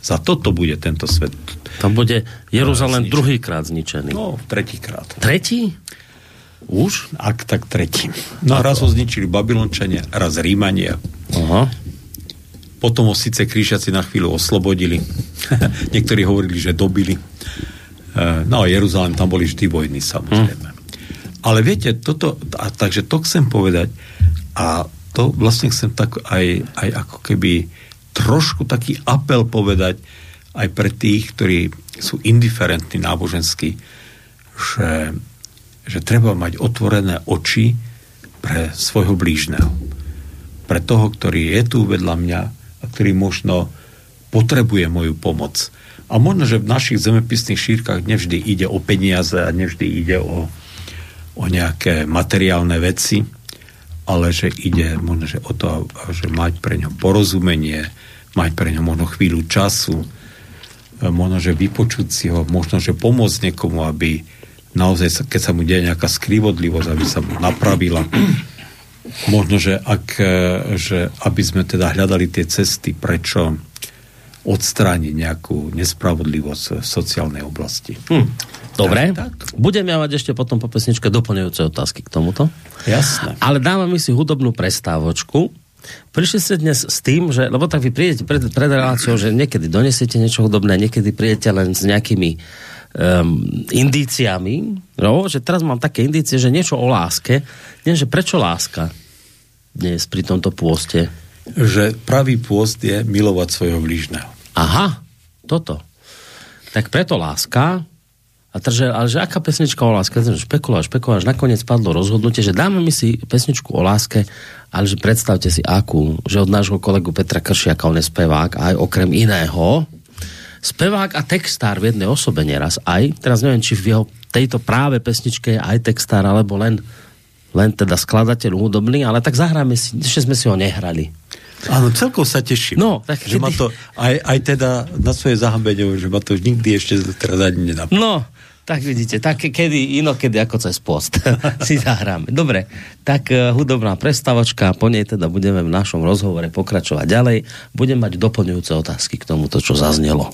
Za toto bude tento svet. Tam bude Jeruzalém zničený. druhýkrát zničený. No, tretíkrát. Tretí? Už? Ak tak tretí. No a raz ho zničili Babylončania, raz Rímania. Aha. Potom ho síce krížaci na chvíľu oslobodili. Niektorí hovorili, že dobili. Eh, no a Jeruzalém, tam boli vždy vojny, samozrejme. Hm. Ale viete, toto, a, takže to chcem povedať a to vlastne chcem tak aj, aj ako keby trošku taký apel povedať aj pre tých, ktorí sú indiferentní nábožensky, že, že treba mať otvorené oči pre svojho blížneho. Pre toho, ktorý je tu vedľa mňa a ktorý možno potrebuje moju pomoc. A možno, že v našich zemepisných šírkach nevždy ide o peniaze a nevždy ide o, o nejaké materiálne veci, ale že ide možno, že o to, že mať pre ňo porozumenie, mať pre ňo možno chvíľu času, možno, že vypočuť si ho, možno, že pomôcť niekomu, aby naozaj, keď sa mu deje nejaká skrivodlivosť, aby sa mu napravila. Možno, že, ak, že aby sme teda hľadali tie cesty, prečo odstrániť nejakú nespravodlivosť v sociálnej oblasti. Hm. Dobre, tak, tak. budeme mať ešte potom po pesničke doplňujúce otázky k tomuto. Jasné. Ale dávame si hudobnú prestávočku. Prišli ste dnes s tým, že, lebo tak vy prídete pred, pred reláciou, že niekedy donesiete niečo hudobné, niekedy prídete len s nejakými um, indíciami, no, že teraz mám také indície, že niečo o láske. Nie, že prečo láska dnes pri tomto pôste? že pravý pôst je milovať svojho blížneho. Aha, toto. Tak preto láska, a takže, ale že aká pesnička o láske? Špekuláš, špekuláš, nakoniec padlo rozhodnutie, že dáme mi si pesničku o láske, ale že predstavte si akú, že od nášho kolegu Petra Kršiaka, on je spevák, aj okrem iného, spevák a textár v jednej osobe neraz aj, teraz neviem, či v jeho tejto práve pesničke je aj textár, alebo len, len teda skladateľ hudobný, ale tak zahráme si, ešte sme si ho nehrali. Áno, celkom sa teším. No, tak že kedy... ma to, aj, aj teda na svoje zahambenie, že ma to nikdy ešte teraz ani nenapadlo. No, tak vidíte, tak kedy, inokedy ako cez post si zahráme. Dobre, tak uh, hudobná prestavočka, po nej teda budeme v našom rozhovore pokračovať ďalej. Budem mať doplňujúce otázky k tomuto, čo zaznelo.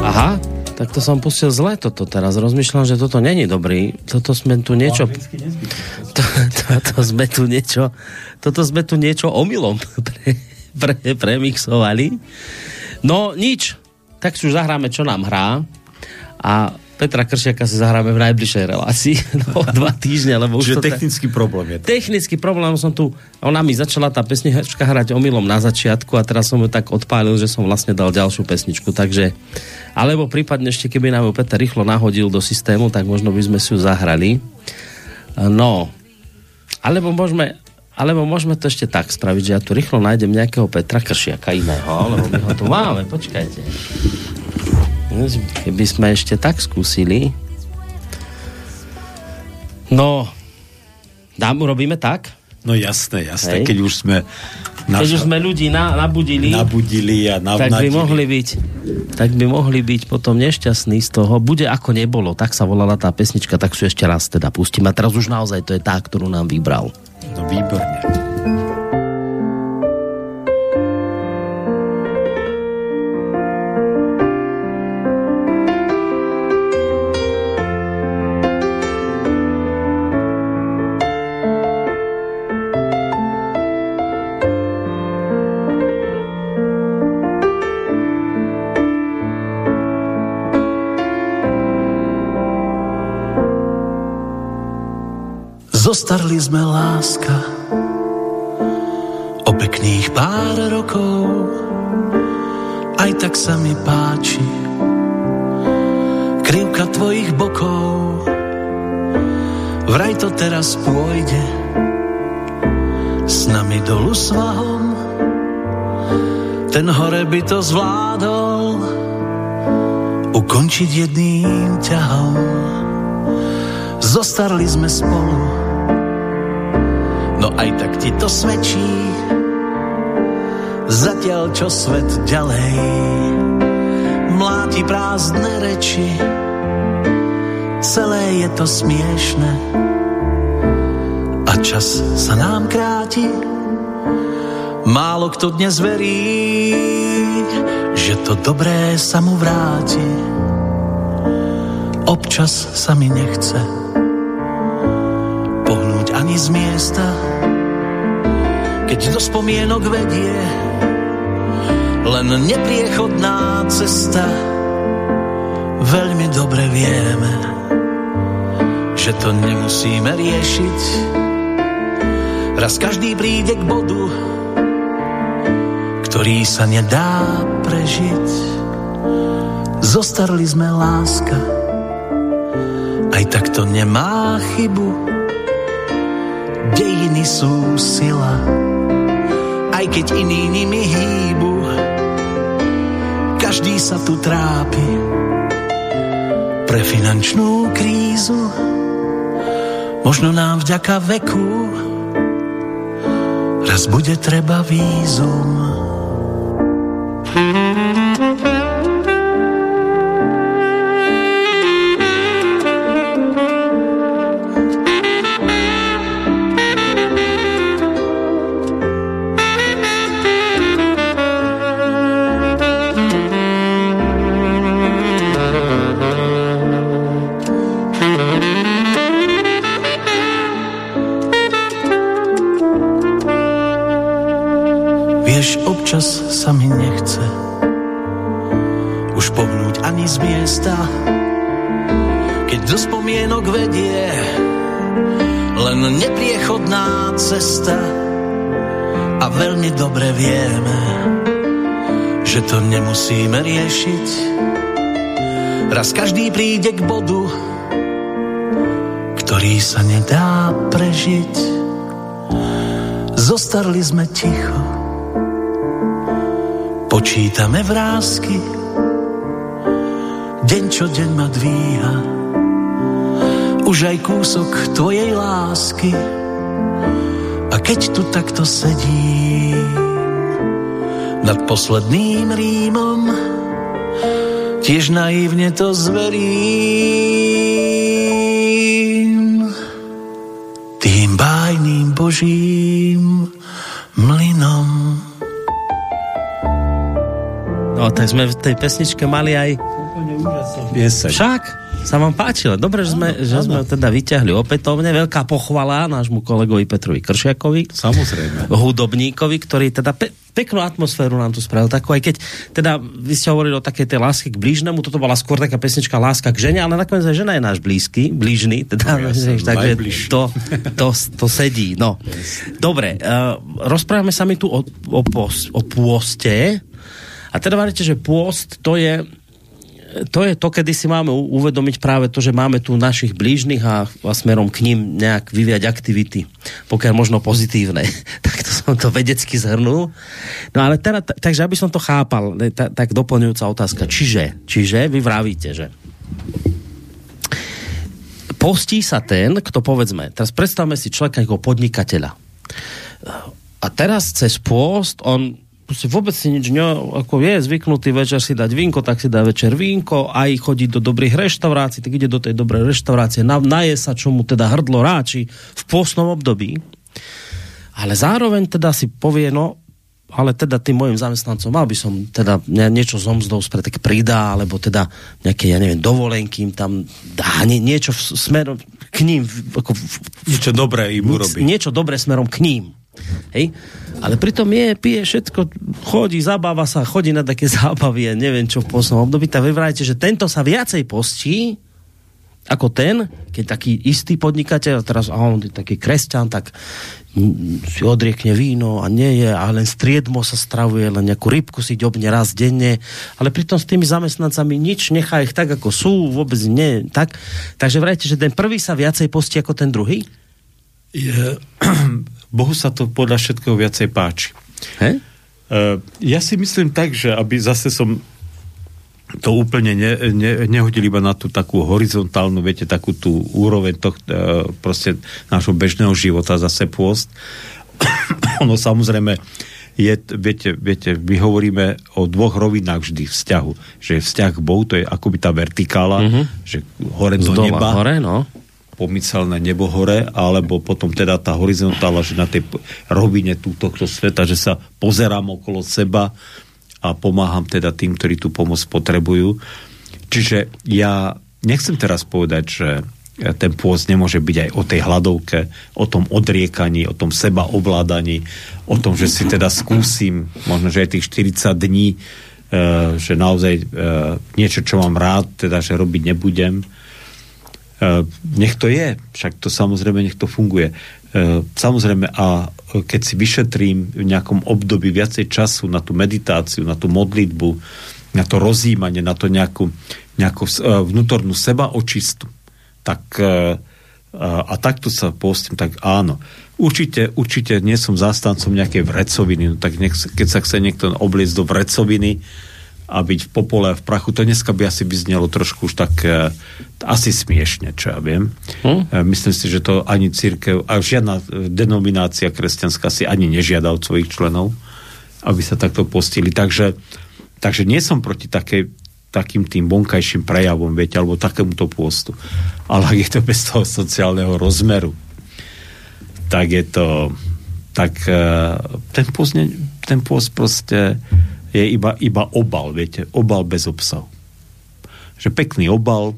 Aha, tak to som pustil zle toto teraz. Rozmýšľam, že toto není dobrý. Toto sme tu niečo... To, toto sme tu niečo... Toto sme tu niečo omylom pre, pre, premixovali. No, nič. Tak si už zahráme, čo nám hrá. A Petra Kršiaka si zahráme v najbližšej relácii. No, dva týždne, lebo už Čiže to technický ta... problém je to. Technický problém som tu... Ona mi začala tá pesnička hrať omylom na začiatku a teraz som ju tak odpálil, že som vlastne dal ďalšiu pesničku, takže... Alebo prípadne ešte, keby nám ju Peter rýchlo nahodil do systému, tak možno by sme si ju zahrali. No. Alebo môžeme, alebo môžeme to ešte tak spraviť, že ja tu rýchlo nájdem nejakého Petra Kršiaka iného, lebo my ho tu máme, počkajte. Keby sme ešte tak skúsili. No, dám, urobíme tak? No jasné, jasné, Hej. keď už sme naša, keď už sme ľudí na, nabudili, nabudili a navnadili. tak by mohli byť tak by mohli byť potom nešťastní z toho. Bude ako nebolo, tak sa volala tá pesnička, tak sú ešte raz teda pustím. A teraz už naozaj to je tá, ktorú nám vybral. No výborne. Láska o pekných pár rokov, aj tak sa mi páči krivka tvojich bokov. Vraj to teraz pôjde s nami dolu svahom, ten hore by to zvládol ukončiť jedným ťahom. Zostarli sme spolu, no aj tak ti to svedčí, zatiaľ čo svet ďalej mláti prázdne reči, celé je to smiešne a čas sa nám kráti. Málo kto dnes verí, že to dobré sa mu vráti. Občas sa mi nechce ani z miesta, keď do spomienok vedie len nepriechodná cesta. Veľmi dobre vieme, že to nemusíme riešiť. Raz každý príde k bodu, ktorý sa nedá prežiť. Zostarli sme láska, aj tak to nemá chybu. Dejiny sú sila, aj keď iní nimi hýbu. Každý sa tu trápi pre finančnú krízu. Možno nám vďaka veku raz bude treba vízum. To nemusíme riešiť. Raz každý príde k bodu, ktorý sa nedá prežiť. Zostarli sme ticho, počítame vrázky, deň čo deň ma dvíha, už aj kúsok tvojej lásky. A keď tu takto sedím, nad posledným Rímom tiež naivne to zverím tým bájným božím mlynom. No, tak sme v tej pesničke mali aj Však, sa vám páčilo. Dobre, že sme, ano, že sme teda vyťahli opätovne. Veľká pochvala nášmu kolegovi Petrovi Kršiakovi. Samozrejme. Hudobníkovi, ktorý teda pe- peknú atmosféru nám tu spravil. Takú, aj keď teda vy ste hovorili o takej tej láske k blížnemu, toto bola skôr taká pesnička Láska k žene, ale nakoniec aj žena je náš blízky, blížny, teda, no, ja takže to, to, to, sedí. No. Yes. Dobre, uh, rozprávame sa mi tu o, o, pôste. A teda varite, že pôst to je to je to, kedy si máme uvedomiť práve to, že máme tu našich blížnych a, a smerom k ním nejak vyviať aktivity, pokiaľ možno pozitívne. tak to som to vedecky zhrnul. No ale teda, takže aby som to chápal, tak doplňujúca otázka. Čiže, čiže vy vravíte, že postí sa ten, kto povedzme, teraz predstavme si človeka ako podnikateľa. A teraz cez post on proste vôbec si nič ne, ako je zvyknutý večer si dať vínko, tak si dá večer vínko, aj chodí do dobrých reštaurácií, tak ide do tej dobrej reštaurácie, na, naje sa, čo mu teda hrdlo ráči v postnom období. Ale zároveň teda si povie, no, ale teda tým mojim zamestnancom mal by som teda niečo z omzdou tak pridá, alebo teda nejaké, ja neviem, dovolenky im tam dá, nie, niečo v, smerom k ním. Ako, niečo dobré im urobí. Niečo dobré smerom k ním. Hej? Ale pritom je, pije všetko, chodí, zabáva sa, chodí na také zábavy a neviem čo v poslednom období. Tak vy vrajte, že tento sa viacej postí, ako ten, keď taký istý podnikateľ, teraz a on je taký kresťan, tak si odriekne víno a nie je, a len striedmo sa stravuje, len nejakú rybku si ďobne raz denne, ale pritom s tými zamestnancami nič, nechá ich tak, ako sú, vôbec nie, tak. Takže vrajte, že ten prvý sa viacej postí ako ten druhý? Je, Bohu sa to podľa všetkého viacej páči. He? Uh, ja si myslím tak, že aby zase som to úplne ne, ne, nehodili iba na tú takú horizontálnu, viete, takú tú úroveň toh, e, proste nášho bežného života zase pôst. ono samozrejme je, viete, viete, my hovoríme o dvoch rovinách vždy vzťahu. Že vzťah k Bohu, to je akoby tá vertikála, mm-hmm. že hore do Zdola, neba. hore, no pomyselné nebo hore, alebo potom teda tá horizontála, že na tej rovine túto sveta, že sa pozerám okolo seba, a pomáham teda tým, ktorí tú pomoc potrebujú. Čiže ja nechcem teraz povedať, že ten pôst nemôže byť aj o tej hladovke, o tom odriekaní, o tom seba ovládaní, o tom, že si teda skúsim, možno, že aj tých 40 dní, e, že naozaj e, niečo, čo mám rád, teda, že robiť nebudem. E, nech to je, však to samozrejme, nech to funguje. E, samozrejme, a keď si vyšetrím v nejakom období viacej času na tú meditáciu, na tú modlitbu, na to rozjímanie, na to nejakú, nejakú vnútornú seba očistu, tak a takto sa postím, tak áno. Určite, určite nie som zástancom nejakej vrecoviny, no tak nech, keď sa chce niekto obliecť do vrecoviny, a byť v popole a v prachu, to dneska by asi by znelo trošku už tak uh, asi smiešne, čo ja viem. Hm? Uh, myslím si, že to ani církev, a žiadna e, denominácia kresťanská si ani nežiada od svojich členov, aby sa takto postili. Takže, takže nie som proti takej, takým tým vonkajším prejavom, viete, alebo takémuto pôstu. Ale ak je to bez toho sociálneho rozmeru, tak je to tak ten pôst, ten pôst proste je iba, iba obal, viete, obal bez obsahu. Že pekný obal,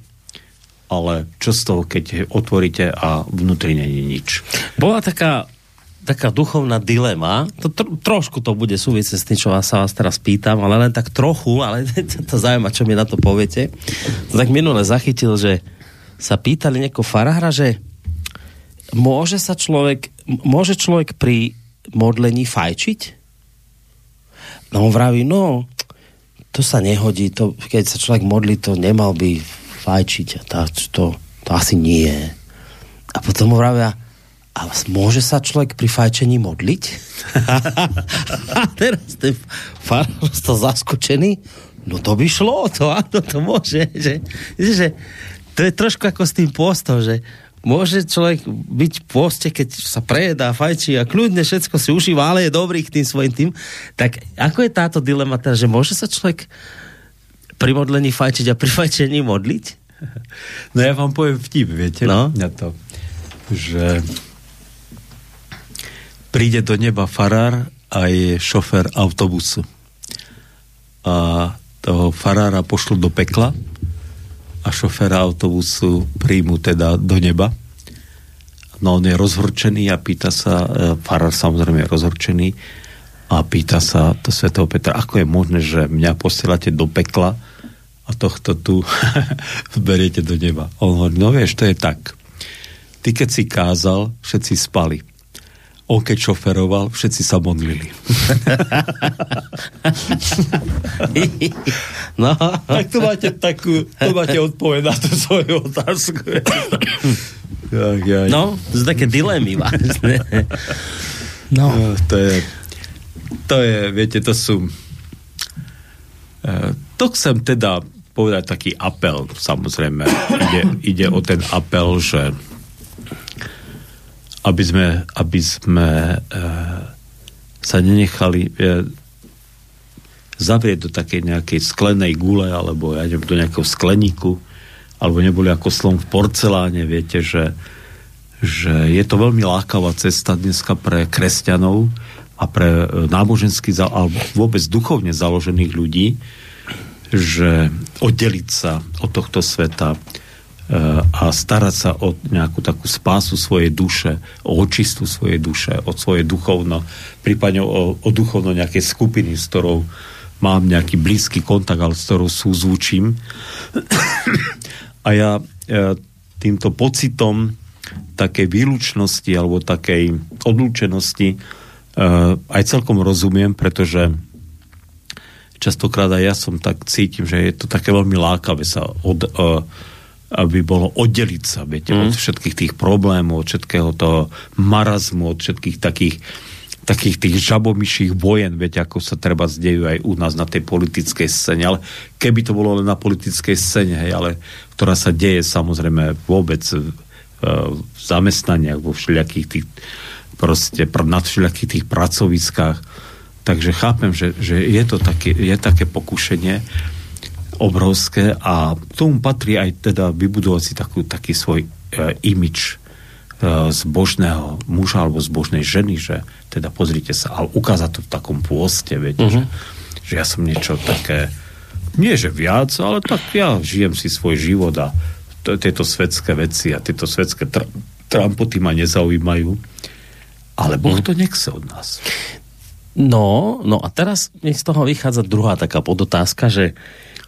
ale čo z toho, keď otvoríte a vnútri není nič. Bola taká, taká duchovná dilema, to tr- trošku to bude súvisieť s tým, čo vás sa vás teraz pýtam, ale len tak trochu, ale to zaujíma, čo mi na to poviete. Tak minule zachytil, že sa pýtali niekoho farára, že môže sa človek, môže človek pri modlení fajčiť? No on vraví, no, to sa nehodí, to, keď sa človek modlí, to nemal by fajčiť. A tá, to, to asi nie. A potom mu vravia, a môže sa človek pri fajčení modliť? a teraz ten to zaskočený, no to by šlo, to áno, to môže. Že, že, to je trošku ako s tým postom, že môže človek byť v poste, keď sa prejedá, fajčí a kľudne všetko si užíva, ale je dobrý k tým svojim tým. Tak ako je táto dilema teda, že môže sa človek pri modlení fajčiť a pri fajčení modliť? No ja vám poviem vtip, viete? No? Na to, že príde do neba farár a je šofer autobusu. A toho farára pošlu do pekla a šoféra autobusu príjmu teda do neba. No on je rozhorčený a pýta sa, e, farár samozrejme je rozhorčený a pýta sa to svetého Petra, ako je možné, že mňa posielate do pekla a tohto tu beriete do neba. On hovorí, no vieš, to je tak. Ty keď si kázal, všetci spali on keď šoferoval, všetci sa modlili. no. Tak to máte takú, to máte odpoveď na tú svoju otázku. jak, jak. No, to sú také dilemy vážne. No. no. To je, to je, viete, to sú uh, to chcem teda povedať taký apel, samozrejme. Ide, ide o ten apel, že aby sme, aby sme e, sa nenechali e, zavrieť do takej nejakej sklenej gule alebo ja neviem, do nejakého skleníku alebo neboli ako slon v porceláne, viete, že, že je to veľmi lákavá cesta dneska pre kresťanov a pre e, nábožensky alebo vôbec duchovne založených ľudí, že oddeliť sa od tohto sveta, a starať sa o nejakú takú spásu svojej duše, o očistu svojej duše, o svoje duchovno, prípadne o, o duchovno nejakej skupiny, s ktorou mám nejaký blízky kontakt, ale s ktorou súzvučím. A ja e, týmto pocitom takej výlučnosti alebo takej odlúčenosti uh, aj celkom rozumiem, pretože častokrát aj ja som tak cítim, že je to také veľmi lákavé sa od, uh, aby bolo oddeliť sa, viete, mm. od všetkých tých problémov, od všetkého toho marazmu, od všetkých takých takých tých žabomyších vojen, viete, ako sa treba zdejú aj u nás na tej politickej scéne, ale keby to bolo len na politickej scéne, hej, ale ktorá sa deje samozrejme vôbec v zamestnaniach, vo všelijakých tých proste na všelijakých tých pracoviskách. Takže chápem, že, že je to také, je také pokušenie obrovské a k tomu patrí aj teda vybudovať si takú, taký svoj e, imič e, zbožného muža alebo zbožnej ženy, že teda pozrite sa, ale ukázať to v takom pôste, viete, uh-huh. že, že ja som niečo také, nie že viac, ale tak ja žijem si svoj život a tieto svetské veci a tieto svetské tr- trampoty ma nezaujímajú. Ale Boh to nechce od nás. No, no a teraz nech z toho vychádza druhá taká podotázka, že,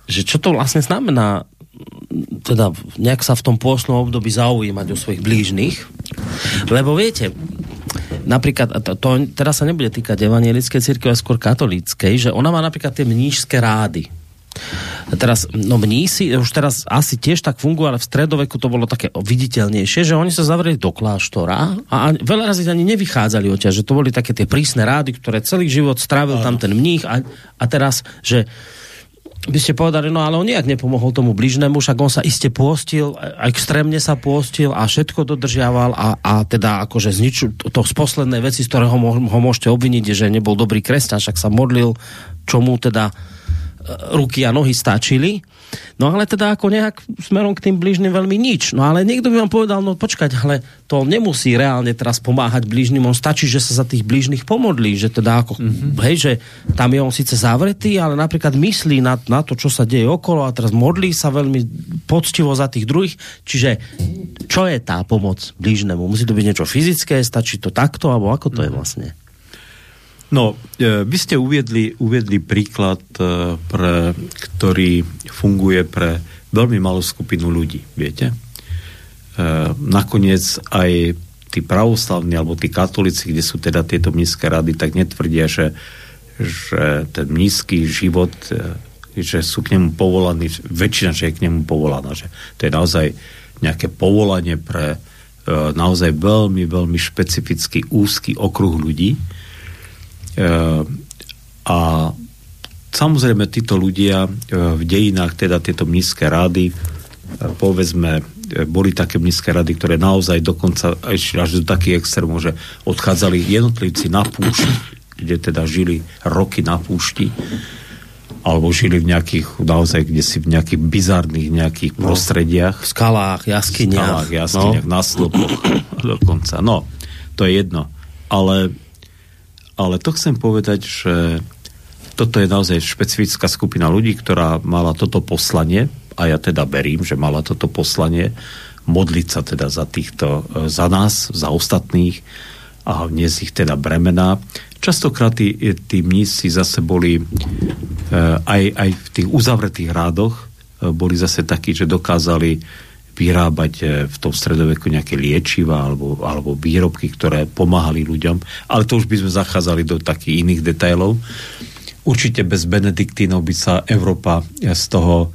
že čo to vlastne znamená teda nejak sa v tom pôsnom období zaujímať o svojich blížnych. Lebo viete, napríklad, to, to teraz sa nebude týkať evanielickej cirkvi, ale skôr katolíckej, že ona má napríklad tie mnížské rády Teraz, no mnísi už teraz asi tiež tak fungujú, ale v stredoveku to bolo také viditeľnejšie, že oni sa zavreli do kláštora a veľa razy ani nevychádzali odtiaľ, že to boli také tie prísne rády, ktoré celý život strávil tam ten mních a, a teraz, že by ste povedali, no ale on nejak nepomohol tomu bližnému, však on sa iste pôstil, extrémne sa pôstil a všetko dodržiaval a, a teda akože z nič, to z poslednej veci, z ktorého ho môžete obviniť, že nebol dobrý kresťan, však sa modlil, čomu teda ruky a nohy stačili. No ale teda ako nejak smerom k tým blížnym veľmi nič. No ale niekto by vám povedal, no počkať, ale to nemusí reálne teraz pomáhať blížnym, on stačí, že sa za tých blížnych pomodlí, že teda ako, mm-hmm. hej, že tam je on síce zavretý, ale napríklad myslí na, na to, čo sa deje okolo a teraz modlí sa veľmi poctivo za tých druhých. Čiže čo je tá pomoc blížnemu? Musí to byť niečo fyzické, stačí to takto, alebo ako to mm-hmm. je mhm. vlastne? No, e, vy ste uviedli, uviedli príklad, e, pre, ktorý funguje pre veľmi malú skupinu ľudí, viete? E, nakoniec aj tí pravoslavní alebo tí katolíci, kde sú teda tieto mnízke rady, tak netvrdia, že, že ten nízky život, že sú k nemu povolaní, väčšina, že je k nemu povolaná, že to je naozaj nejaké povolanie pre naozaj veľmi, veľmi špecifický úzky okruh ľudí, a samozrejme títo ľudia eh, v dejinách, teda tieto nízke rády, eh, povedzme, boli také nízke rady, ktoré naozaj dokonca až do takých extrémov, že odchádzali jednotlivci na púšť, kde teda žili roky na púšti, alebo žili v nejakých, naozaj kde si v nejakých bizarných nejakých no, prostrediach. V skalách, jaskyniach. V skalách, jaskyniach, no. na slopoch dokonca. No, to je jedno. Ale ale to chcem povedať, že toto je naozaj špecifická skupina ľudí, ktorá mala toto poslanie, a ja teda verím, že mala toto poslanie, modliť sa teda za týchto, e, za nás, za ostatných a dnes ich teda bremená. Častokrát tí, tí mnísi zase boli e, aj, aj v tých uzavretých rádoch e, boli zase takí, že dokázali vyrábať e, v tom stredoveku nejaké liečiva alebo, alebo výrobky, ktoré pomáhali ľuďom. Ale to už by sme zachádzali do takých iných detailov. Určite bez Benediktínov by sa Európa z toho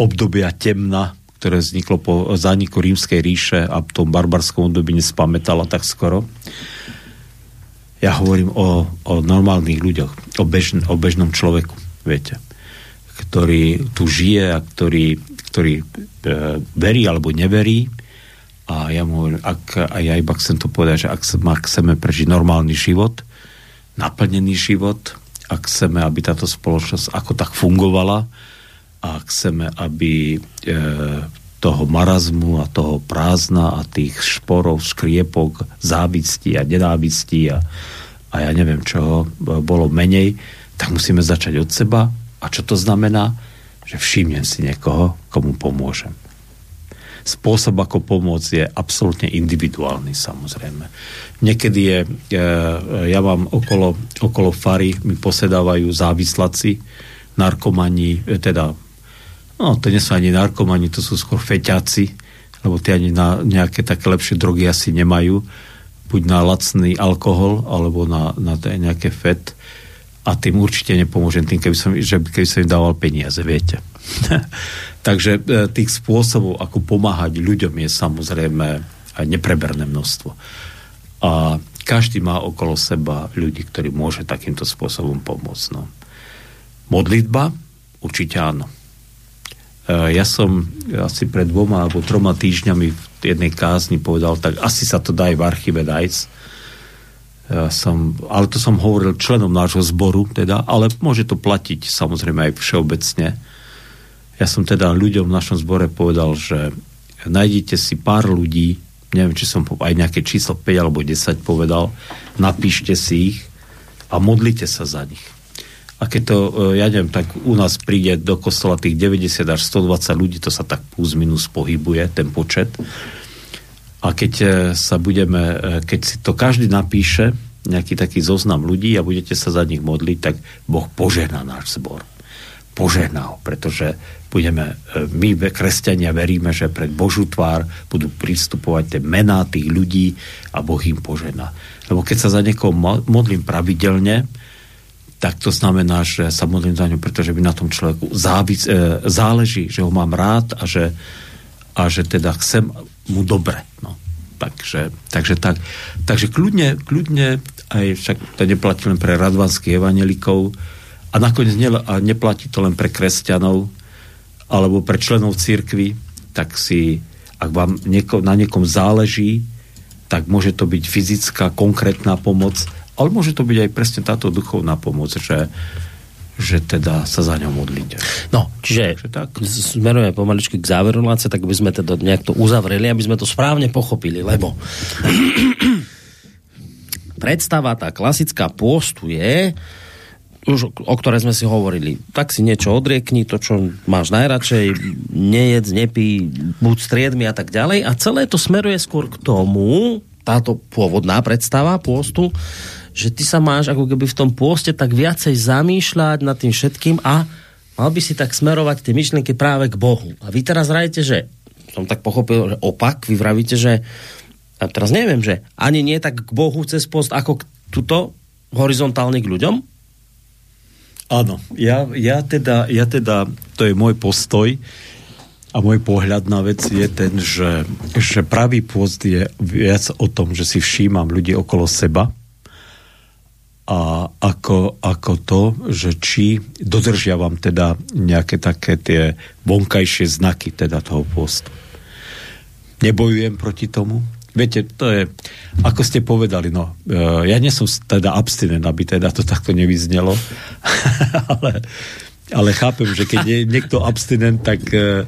obdobia temna, ktoré vzniklo po zániku rímskej ríše a v tom barbarskom období nespamätala tak skoro. Ja hovorím o, o normálnych ľuďoch, o, bežn, o bežnom človeku, viete, ktorý tu žije a ktorý ktorý e, verí alebo neverí a ja mu hovorím, ak, a ja iba chcem to povedať, že ak, ak chceme prežiť normálny život, naplnený život, ak chceme, aby táto spoločnosť ako tak fungovala a chceme, aby e, toho marazmu a toho prázdna a tých šporov, škriepok, závisti a nenávisti a, a ja neviem čoho bolo menej, tak musíme začať od seba. A čo to znamená? Že všimnem si niekoho, komu pomôžem. Spôsob, ako pomôcť, je absolútne individuálny, samozrejme. Niekedy je, e, ja mám okolo, okolo fary, mi posedávajú závislaci, narkomani, e, teda, no, to nie sú ani narkomani, to sú skôr feťáci, lebo tie ani na nejaké také lepšie drogy asi nemajú, buď na lacný alkohol, alebo na, na nejaké FET a tým určite nepomôžem tým, keby som, že, keby som im dával peniaze, viete. Takže e, tých spôsobov, ako pomáhať ľuďom je samozrejme nepreberné množstvo. A každý má okolo seba ľudí, ktorí môže takýmto spôsobom pomôcť. No. Modlitba? Určite áno. E, ja som asi pred dvoma alebo troma týždňami v jednej kázni povedal, tak asi sa to dá aj v archíve nájsť. Ja som, ale to som hovoril členom nášho zboru, teda, ale môže to platiť samozrejme aj všeobecne. Ja som teda ľuďom v našom zbore povedal, že nájdite si pár ľudí, neviem, či som aj nejaké číslo 5 alebo 10 povedal, napíšte si ich a modlite sa za nich. A keď to, e, ja neviem, tak u nás príde do kostola tých 90 až 120 ľudí, to sa tak plus minus pohybuje, ten počet. A keď e, sa budeme, e, keď si to každý napíše, nejaký taký zoznam ľudí a budete sa za nich modliť, tak Boh požehná náš zbor. Požehná ho, pretože budeme, my kresťania veríme, že pred Božú tvár budú pristupovať tie mená tých ľudí a Boh im požehná. Lebo keď sa za niekoho modlím pravidelne, tak to znamená, že sa modlím za ňu, pretože by na tom človeku závic, e, záleží, že ho mám rád a že, a že teda chcem mu dobre. No. Takže, takže tak. Takže kľudne, kľudne aj však to neplatí len pre radvanských evanelikov a nakoniec ne, a neplatí to len pre kresťanov alebo pre členov církvy, tak si, ak vám nieko, na niekom záleží, tak môže to byť fyzická, konkrétna pomoc, ale môže to byť aj presne táto duchovná pomoc, že, že teda sa za ňou modlíte. No, čiže tak. smerujeme pomaličky k záveru relácie, tak by sme teda nejak to uzavreli, aby sme to správne pochopili, lebo predstava tá klasická pôstu je, už o ktoré sme si hovorili, tak si niečo odriekni, to, čo máš najradšej, nejedz, nepí, buď striedmi a tak ďalej. A celé to smeruje skôr k tomu, táto pôvodná predstava pôstu, že ty sa máš ako keby v tom pôste tak viacej zamýšľať nad tým všetkým a mal by si tak smerovať tie myšlienky práve k Bohu. A vy teraz rajete, že som tak pochopil, že opak, vy vravíte, že a teraz neviem, že ani nie tak k Bohu cez post, ako k tuto horizontálne k ľuďom? Áno, ja, ja, teda, ja teda, to je môj postoj a môj pohľad na vec je ten, že, že pravý post je viac o tom, že si všímam ľudí okolo seba, ako, ako to, že či dodržiavam teda nejaké také tie vonkajšie znaky teda toho postu. Nebojujem proti tomu. Viete, to je, ako ste povedali, no, e, ja nie som teda abstinent, aby teda to takto nevyznelo, ale, ale chápem, že keď je niekto abstinent, tak, e,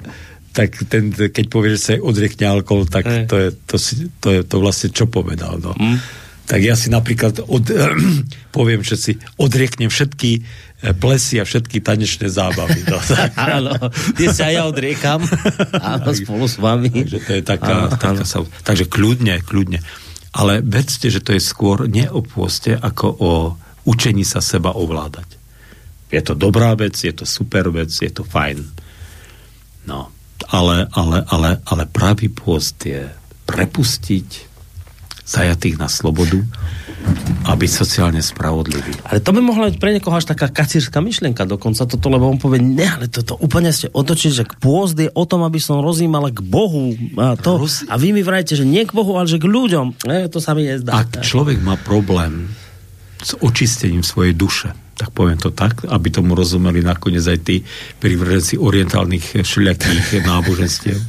tak ten, keď povie, že sa odriekne alkohol, tak to je to, to, je to vlastne čo povedal. No. Mm tak ja si napríklad od, poviem, že si odrieknem všetky eh, plesy a všetky tanečné zábavy. No. áno, tie sa ja odriekam. Áno, spolu s vami. Takže to je taká, áno, taká sa, takže kľudne, kľudne. Ale vedzte, že to je skôr nie o pôste, ako o učení sa seba ovládať. Je to dobrá vec, je to super vec, je to fajn. No, ale, ale, ale, ale pravý pôst je prepustiť zajatých na slobodu a byť sociálne spravodlivý. Ale to by mohla byť pre niekoho až taká kacírska myšlienka dokonca toto, lebo on povie, ne, ale toto úplne ste otočili, že pôzd je o tom, aby som rozímal k Bohu a, to, Roz... a vy mi vrajte, že nie k Bohu, ale že k ľuďom. E, to sa mi nezdá. Ak človek má problém s očistením svojej duše, tak poviem to tak, aby tomu rozumeli nakoniec aj tí privrženci orientálnych všelijakých náboženstiev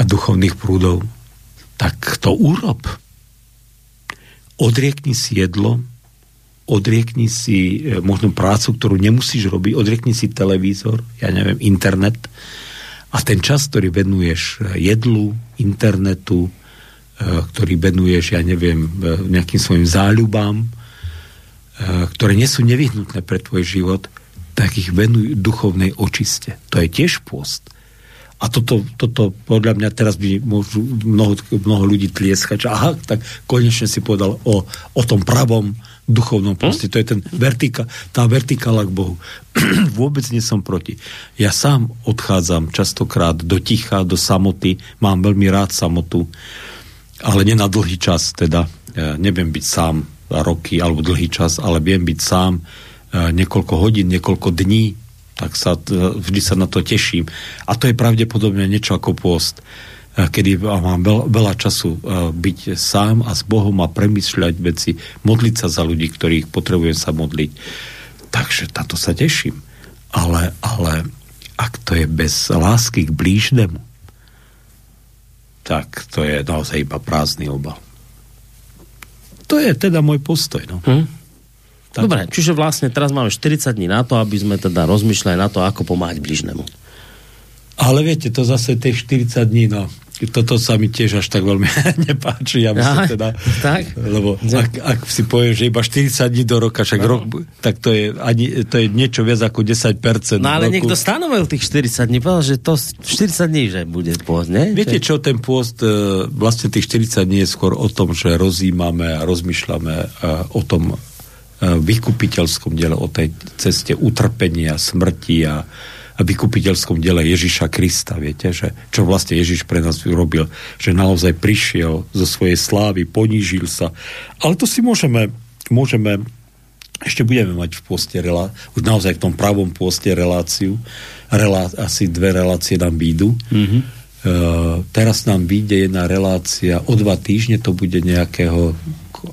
a duchovných prúdov tak to urob. Odriekni si jedlo, odriekni si e, možno prácu, ktorú nemusíš robiť, odriekni si televízor, ja neviem, internet a ten čas, ktorý venuješ e, jedlu, internetu, e, ktorý venuješ, ja neviem, nejakým svojim záľubám, ktoré nie sú nevyhnutné pre tvoj život, tak ich venuj duchovnej očiste. To je tiež post. A toto, toto podľa mňa teraz by môžu mnoho, mnoho ľudí tlieskať, že aha, tak konečne si povedal o, o tom pravom duchovnom proste. Hm? To je ten vertika, tá vertikála k Bohu. Vôbec nie som proti. Ja sám odchádzam častokrát do ticha, do samoty. Mám veľmi rád samotu, ale nie na dlhý čas. Teda ja neviem byť sám roky alebo dlhý čas, ale viem byť sám e, niekoľko hodín, niekoľko dní tak sa, vždy sa na to teším. A to je pravdepodobne niečo ako pôst, eh, kedy mám veľa času eh, byť sám a s Bohom a premyšľať veci, modliť sa za ľudí, ktorých potrebujem sa modliť. Takže na to sa teším. Ale, ale ak to je bez lásky k blížnemu, tak to je naozaj iba prázdny obal. To je teda môj postoj. No. Hm? Tak. Dobre, čiže vlastne teraz máme 40 dní na to, aby sme teda rozmýšľali na to, ako pomáhať bližnemu. Ale viete, to zase tých 40 dní, no, toto sa mi tiež až tak veľmi nepáči. Ja myslím teda, tak? lebo ak, ak si poviem, že iba 40 dní do roka, však no. rok, tak to je, ani, to je niečo viac ako 10%. No ale roku. niekto stanovil tých 40 dní, povedal, že to 40 dní, že bude pôst, ne? Viete čo, ten pôst, e, vlastne tých 40 dní je skôr o tom, že rozímame a rozmýšľame e, o tom, vykupiteľskom diele, o tej ceste utrpenia, smrti a, a vykupiteľskom diele Ježiša Krista, viete, že čo vlastne Ježiš pre nás urobil, že naozaj prišiel zo svojej slávy, ponížil sa. Ale to si môžeme, môžeme ešte budeme mať v poste relá, už naozaj v tom pravom poste reláciu, relá, asi dve relácie nám výjdu. Mm-hmm. Uh, teraz nám vyjde jedna relácia o dva týždne, to bude nejakého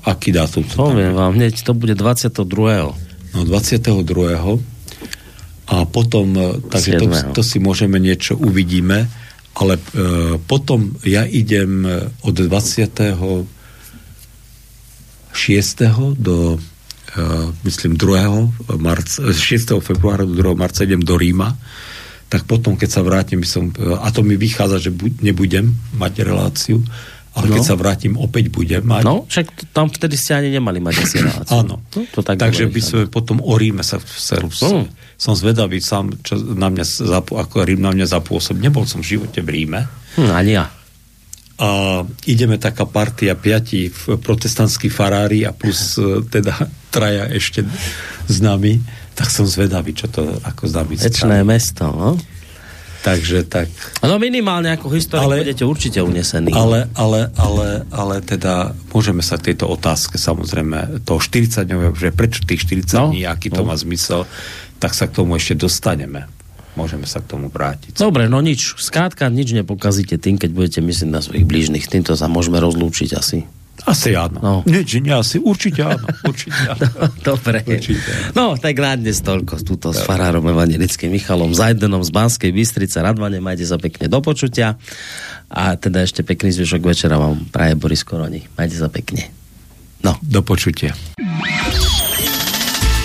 aký dátum to Poviem vám, hneď to bude 22. No 22. A potom, e, takže to, to si môžeme niečo uvidíme, ale e, potom ja idem e, od 26. do e, myslím 2. Marca, 6. februára do 2. marca idem do Ríma, tak potom, keď sa vrátim, som, e, a to mi vychádza, že bu, nebudem mať reláciu, ale no. keď sa vrátim, opäť budem mať. No, však tam vtedy ste ani nemali mať asi reláciu. Áno. No, to tak Takže by sme potom o Ríme sa, sa, no. som zvedavý sám, čo na mňa, ako Rím na mňa zapôsob. Nebol som v živote v Ríme. Hm, ani ja. A ideme taká partia piati protestantskí farári a plus e, teda traja ešte s nami, tak som zvedavý, čo to ako s nami Večné mesto, no? Takže tak. No minimálne ako historik ale, budete určite unesení. Ale, ale, ale, ale teda môžeme sa k tejto otázke samozrejme toho 40 dňového, že prečo tých 40 no, dní, aký to no. má zmysel, tak sa k tomu ešte dostaneme. Môžeme sa k tomu vrátiť. Dobre, no nič. Skrátka, nič nepokazíte tým, keď budete myslieť na svojich blížnych. Týmto sa môžeme rozlúčiť asi. Asi áno. No. Nie, nie asi. Určite áno. Určite áno. Dobre. Určite. No, tak na dnes toľko túto s farárom evangelickým Michalom Zajdenom z Banskej Bystrice. Radvane, majte sa pekne do počutia. A teda ešte pekný zvyšok večera vám praje Boris Koroni. Majte sa pekne. No. Do počutia.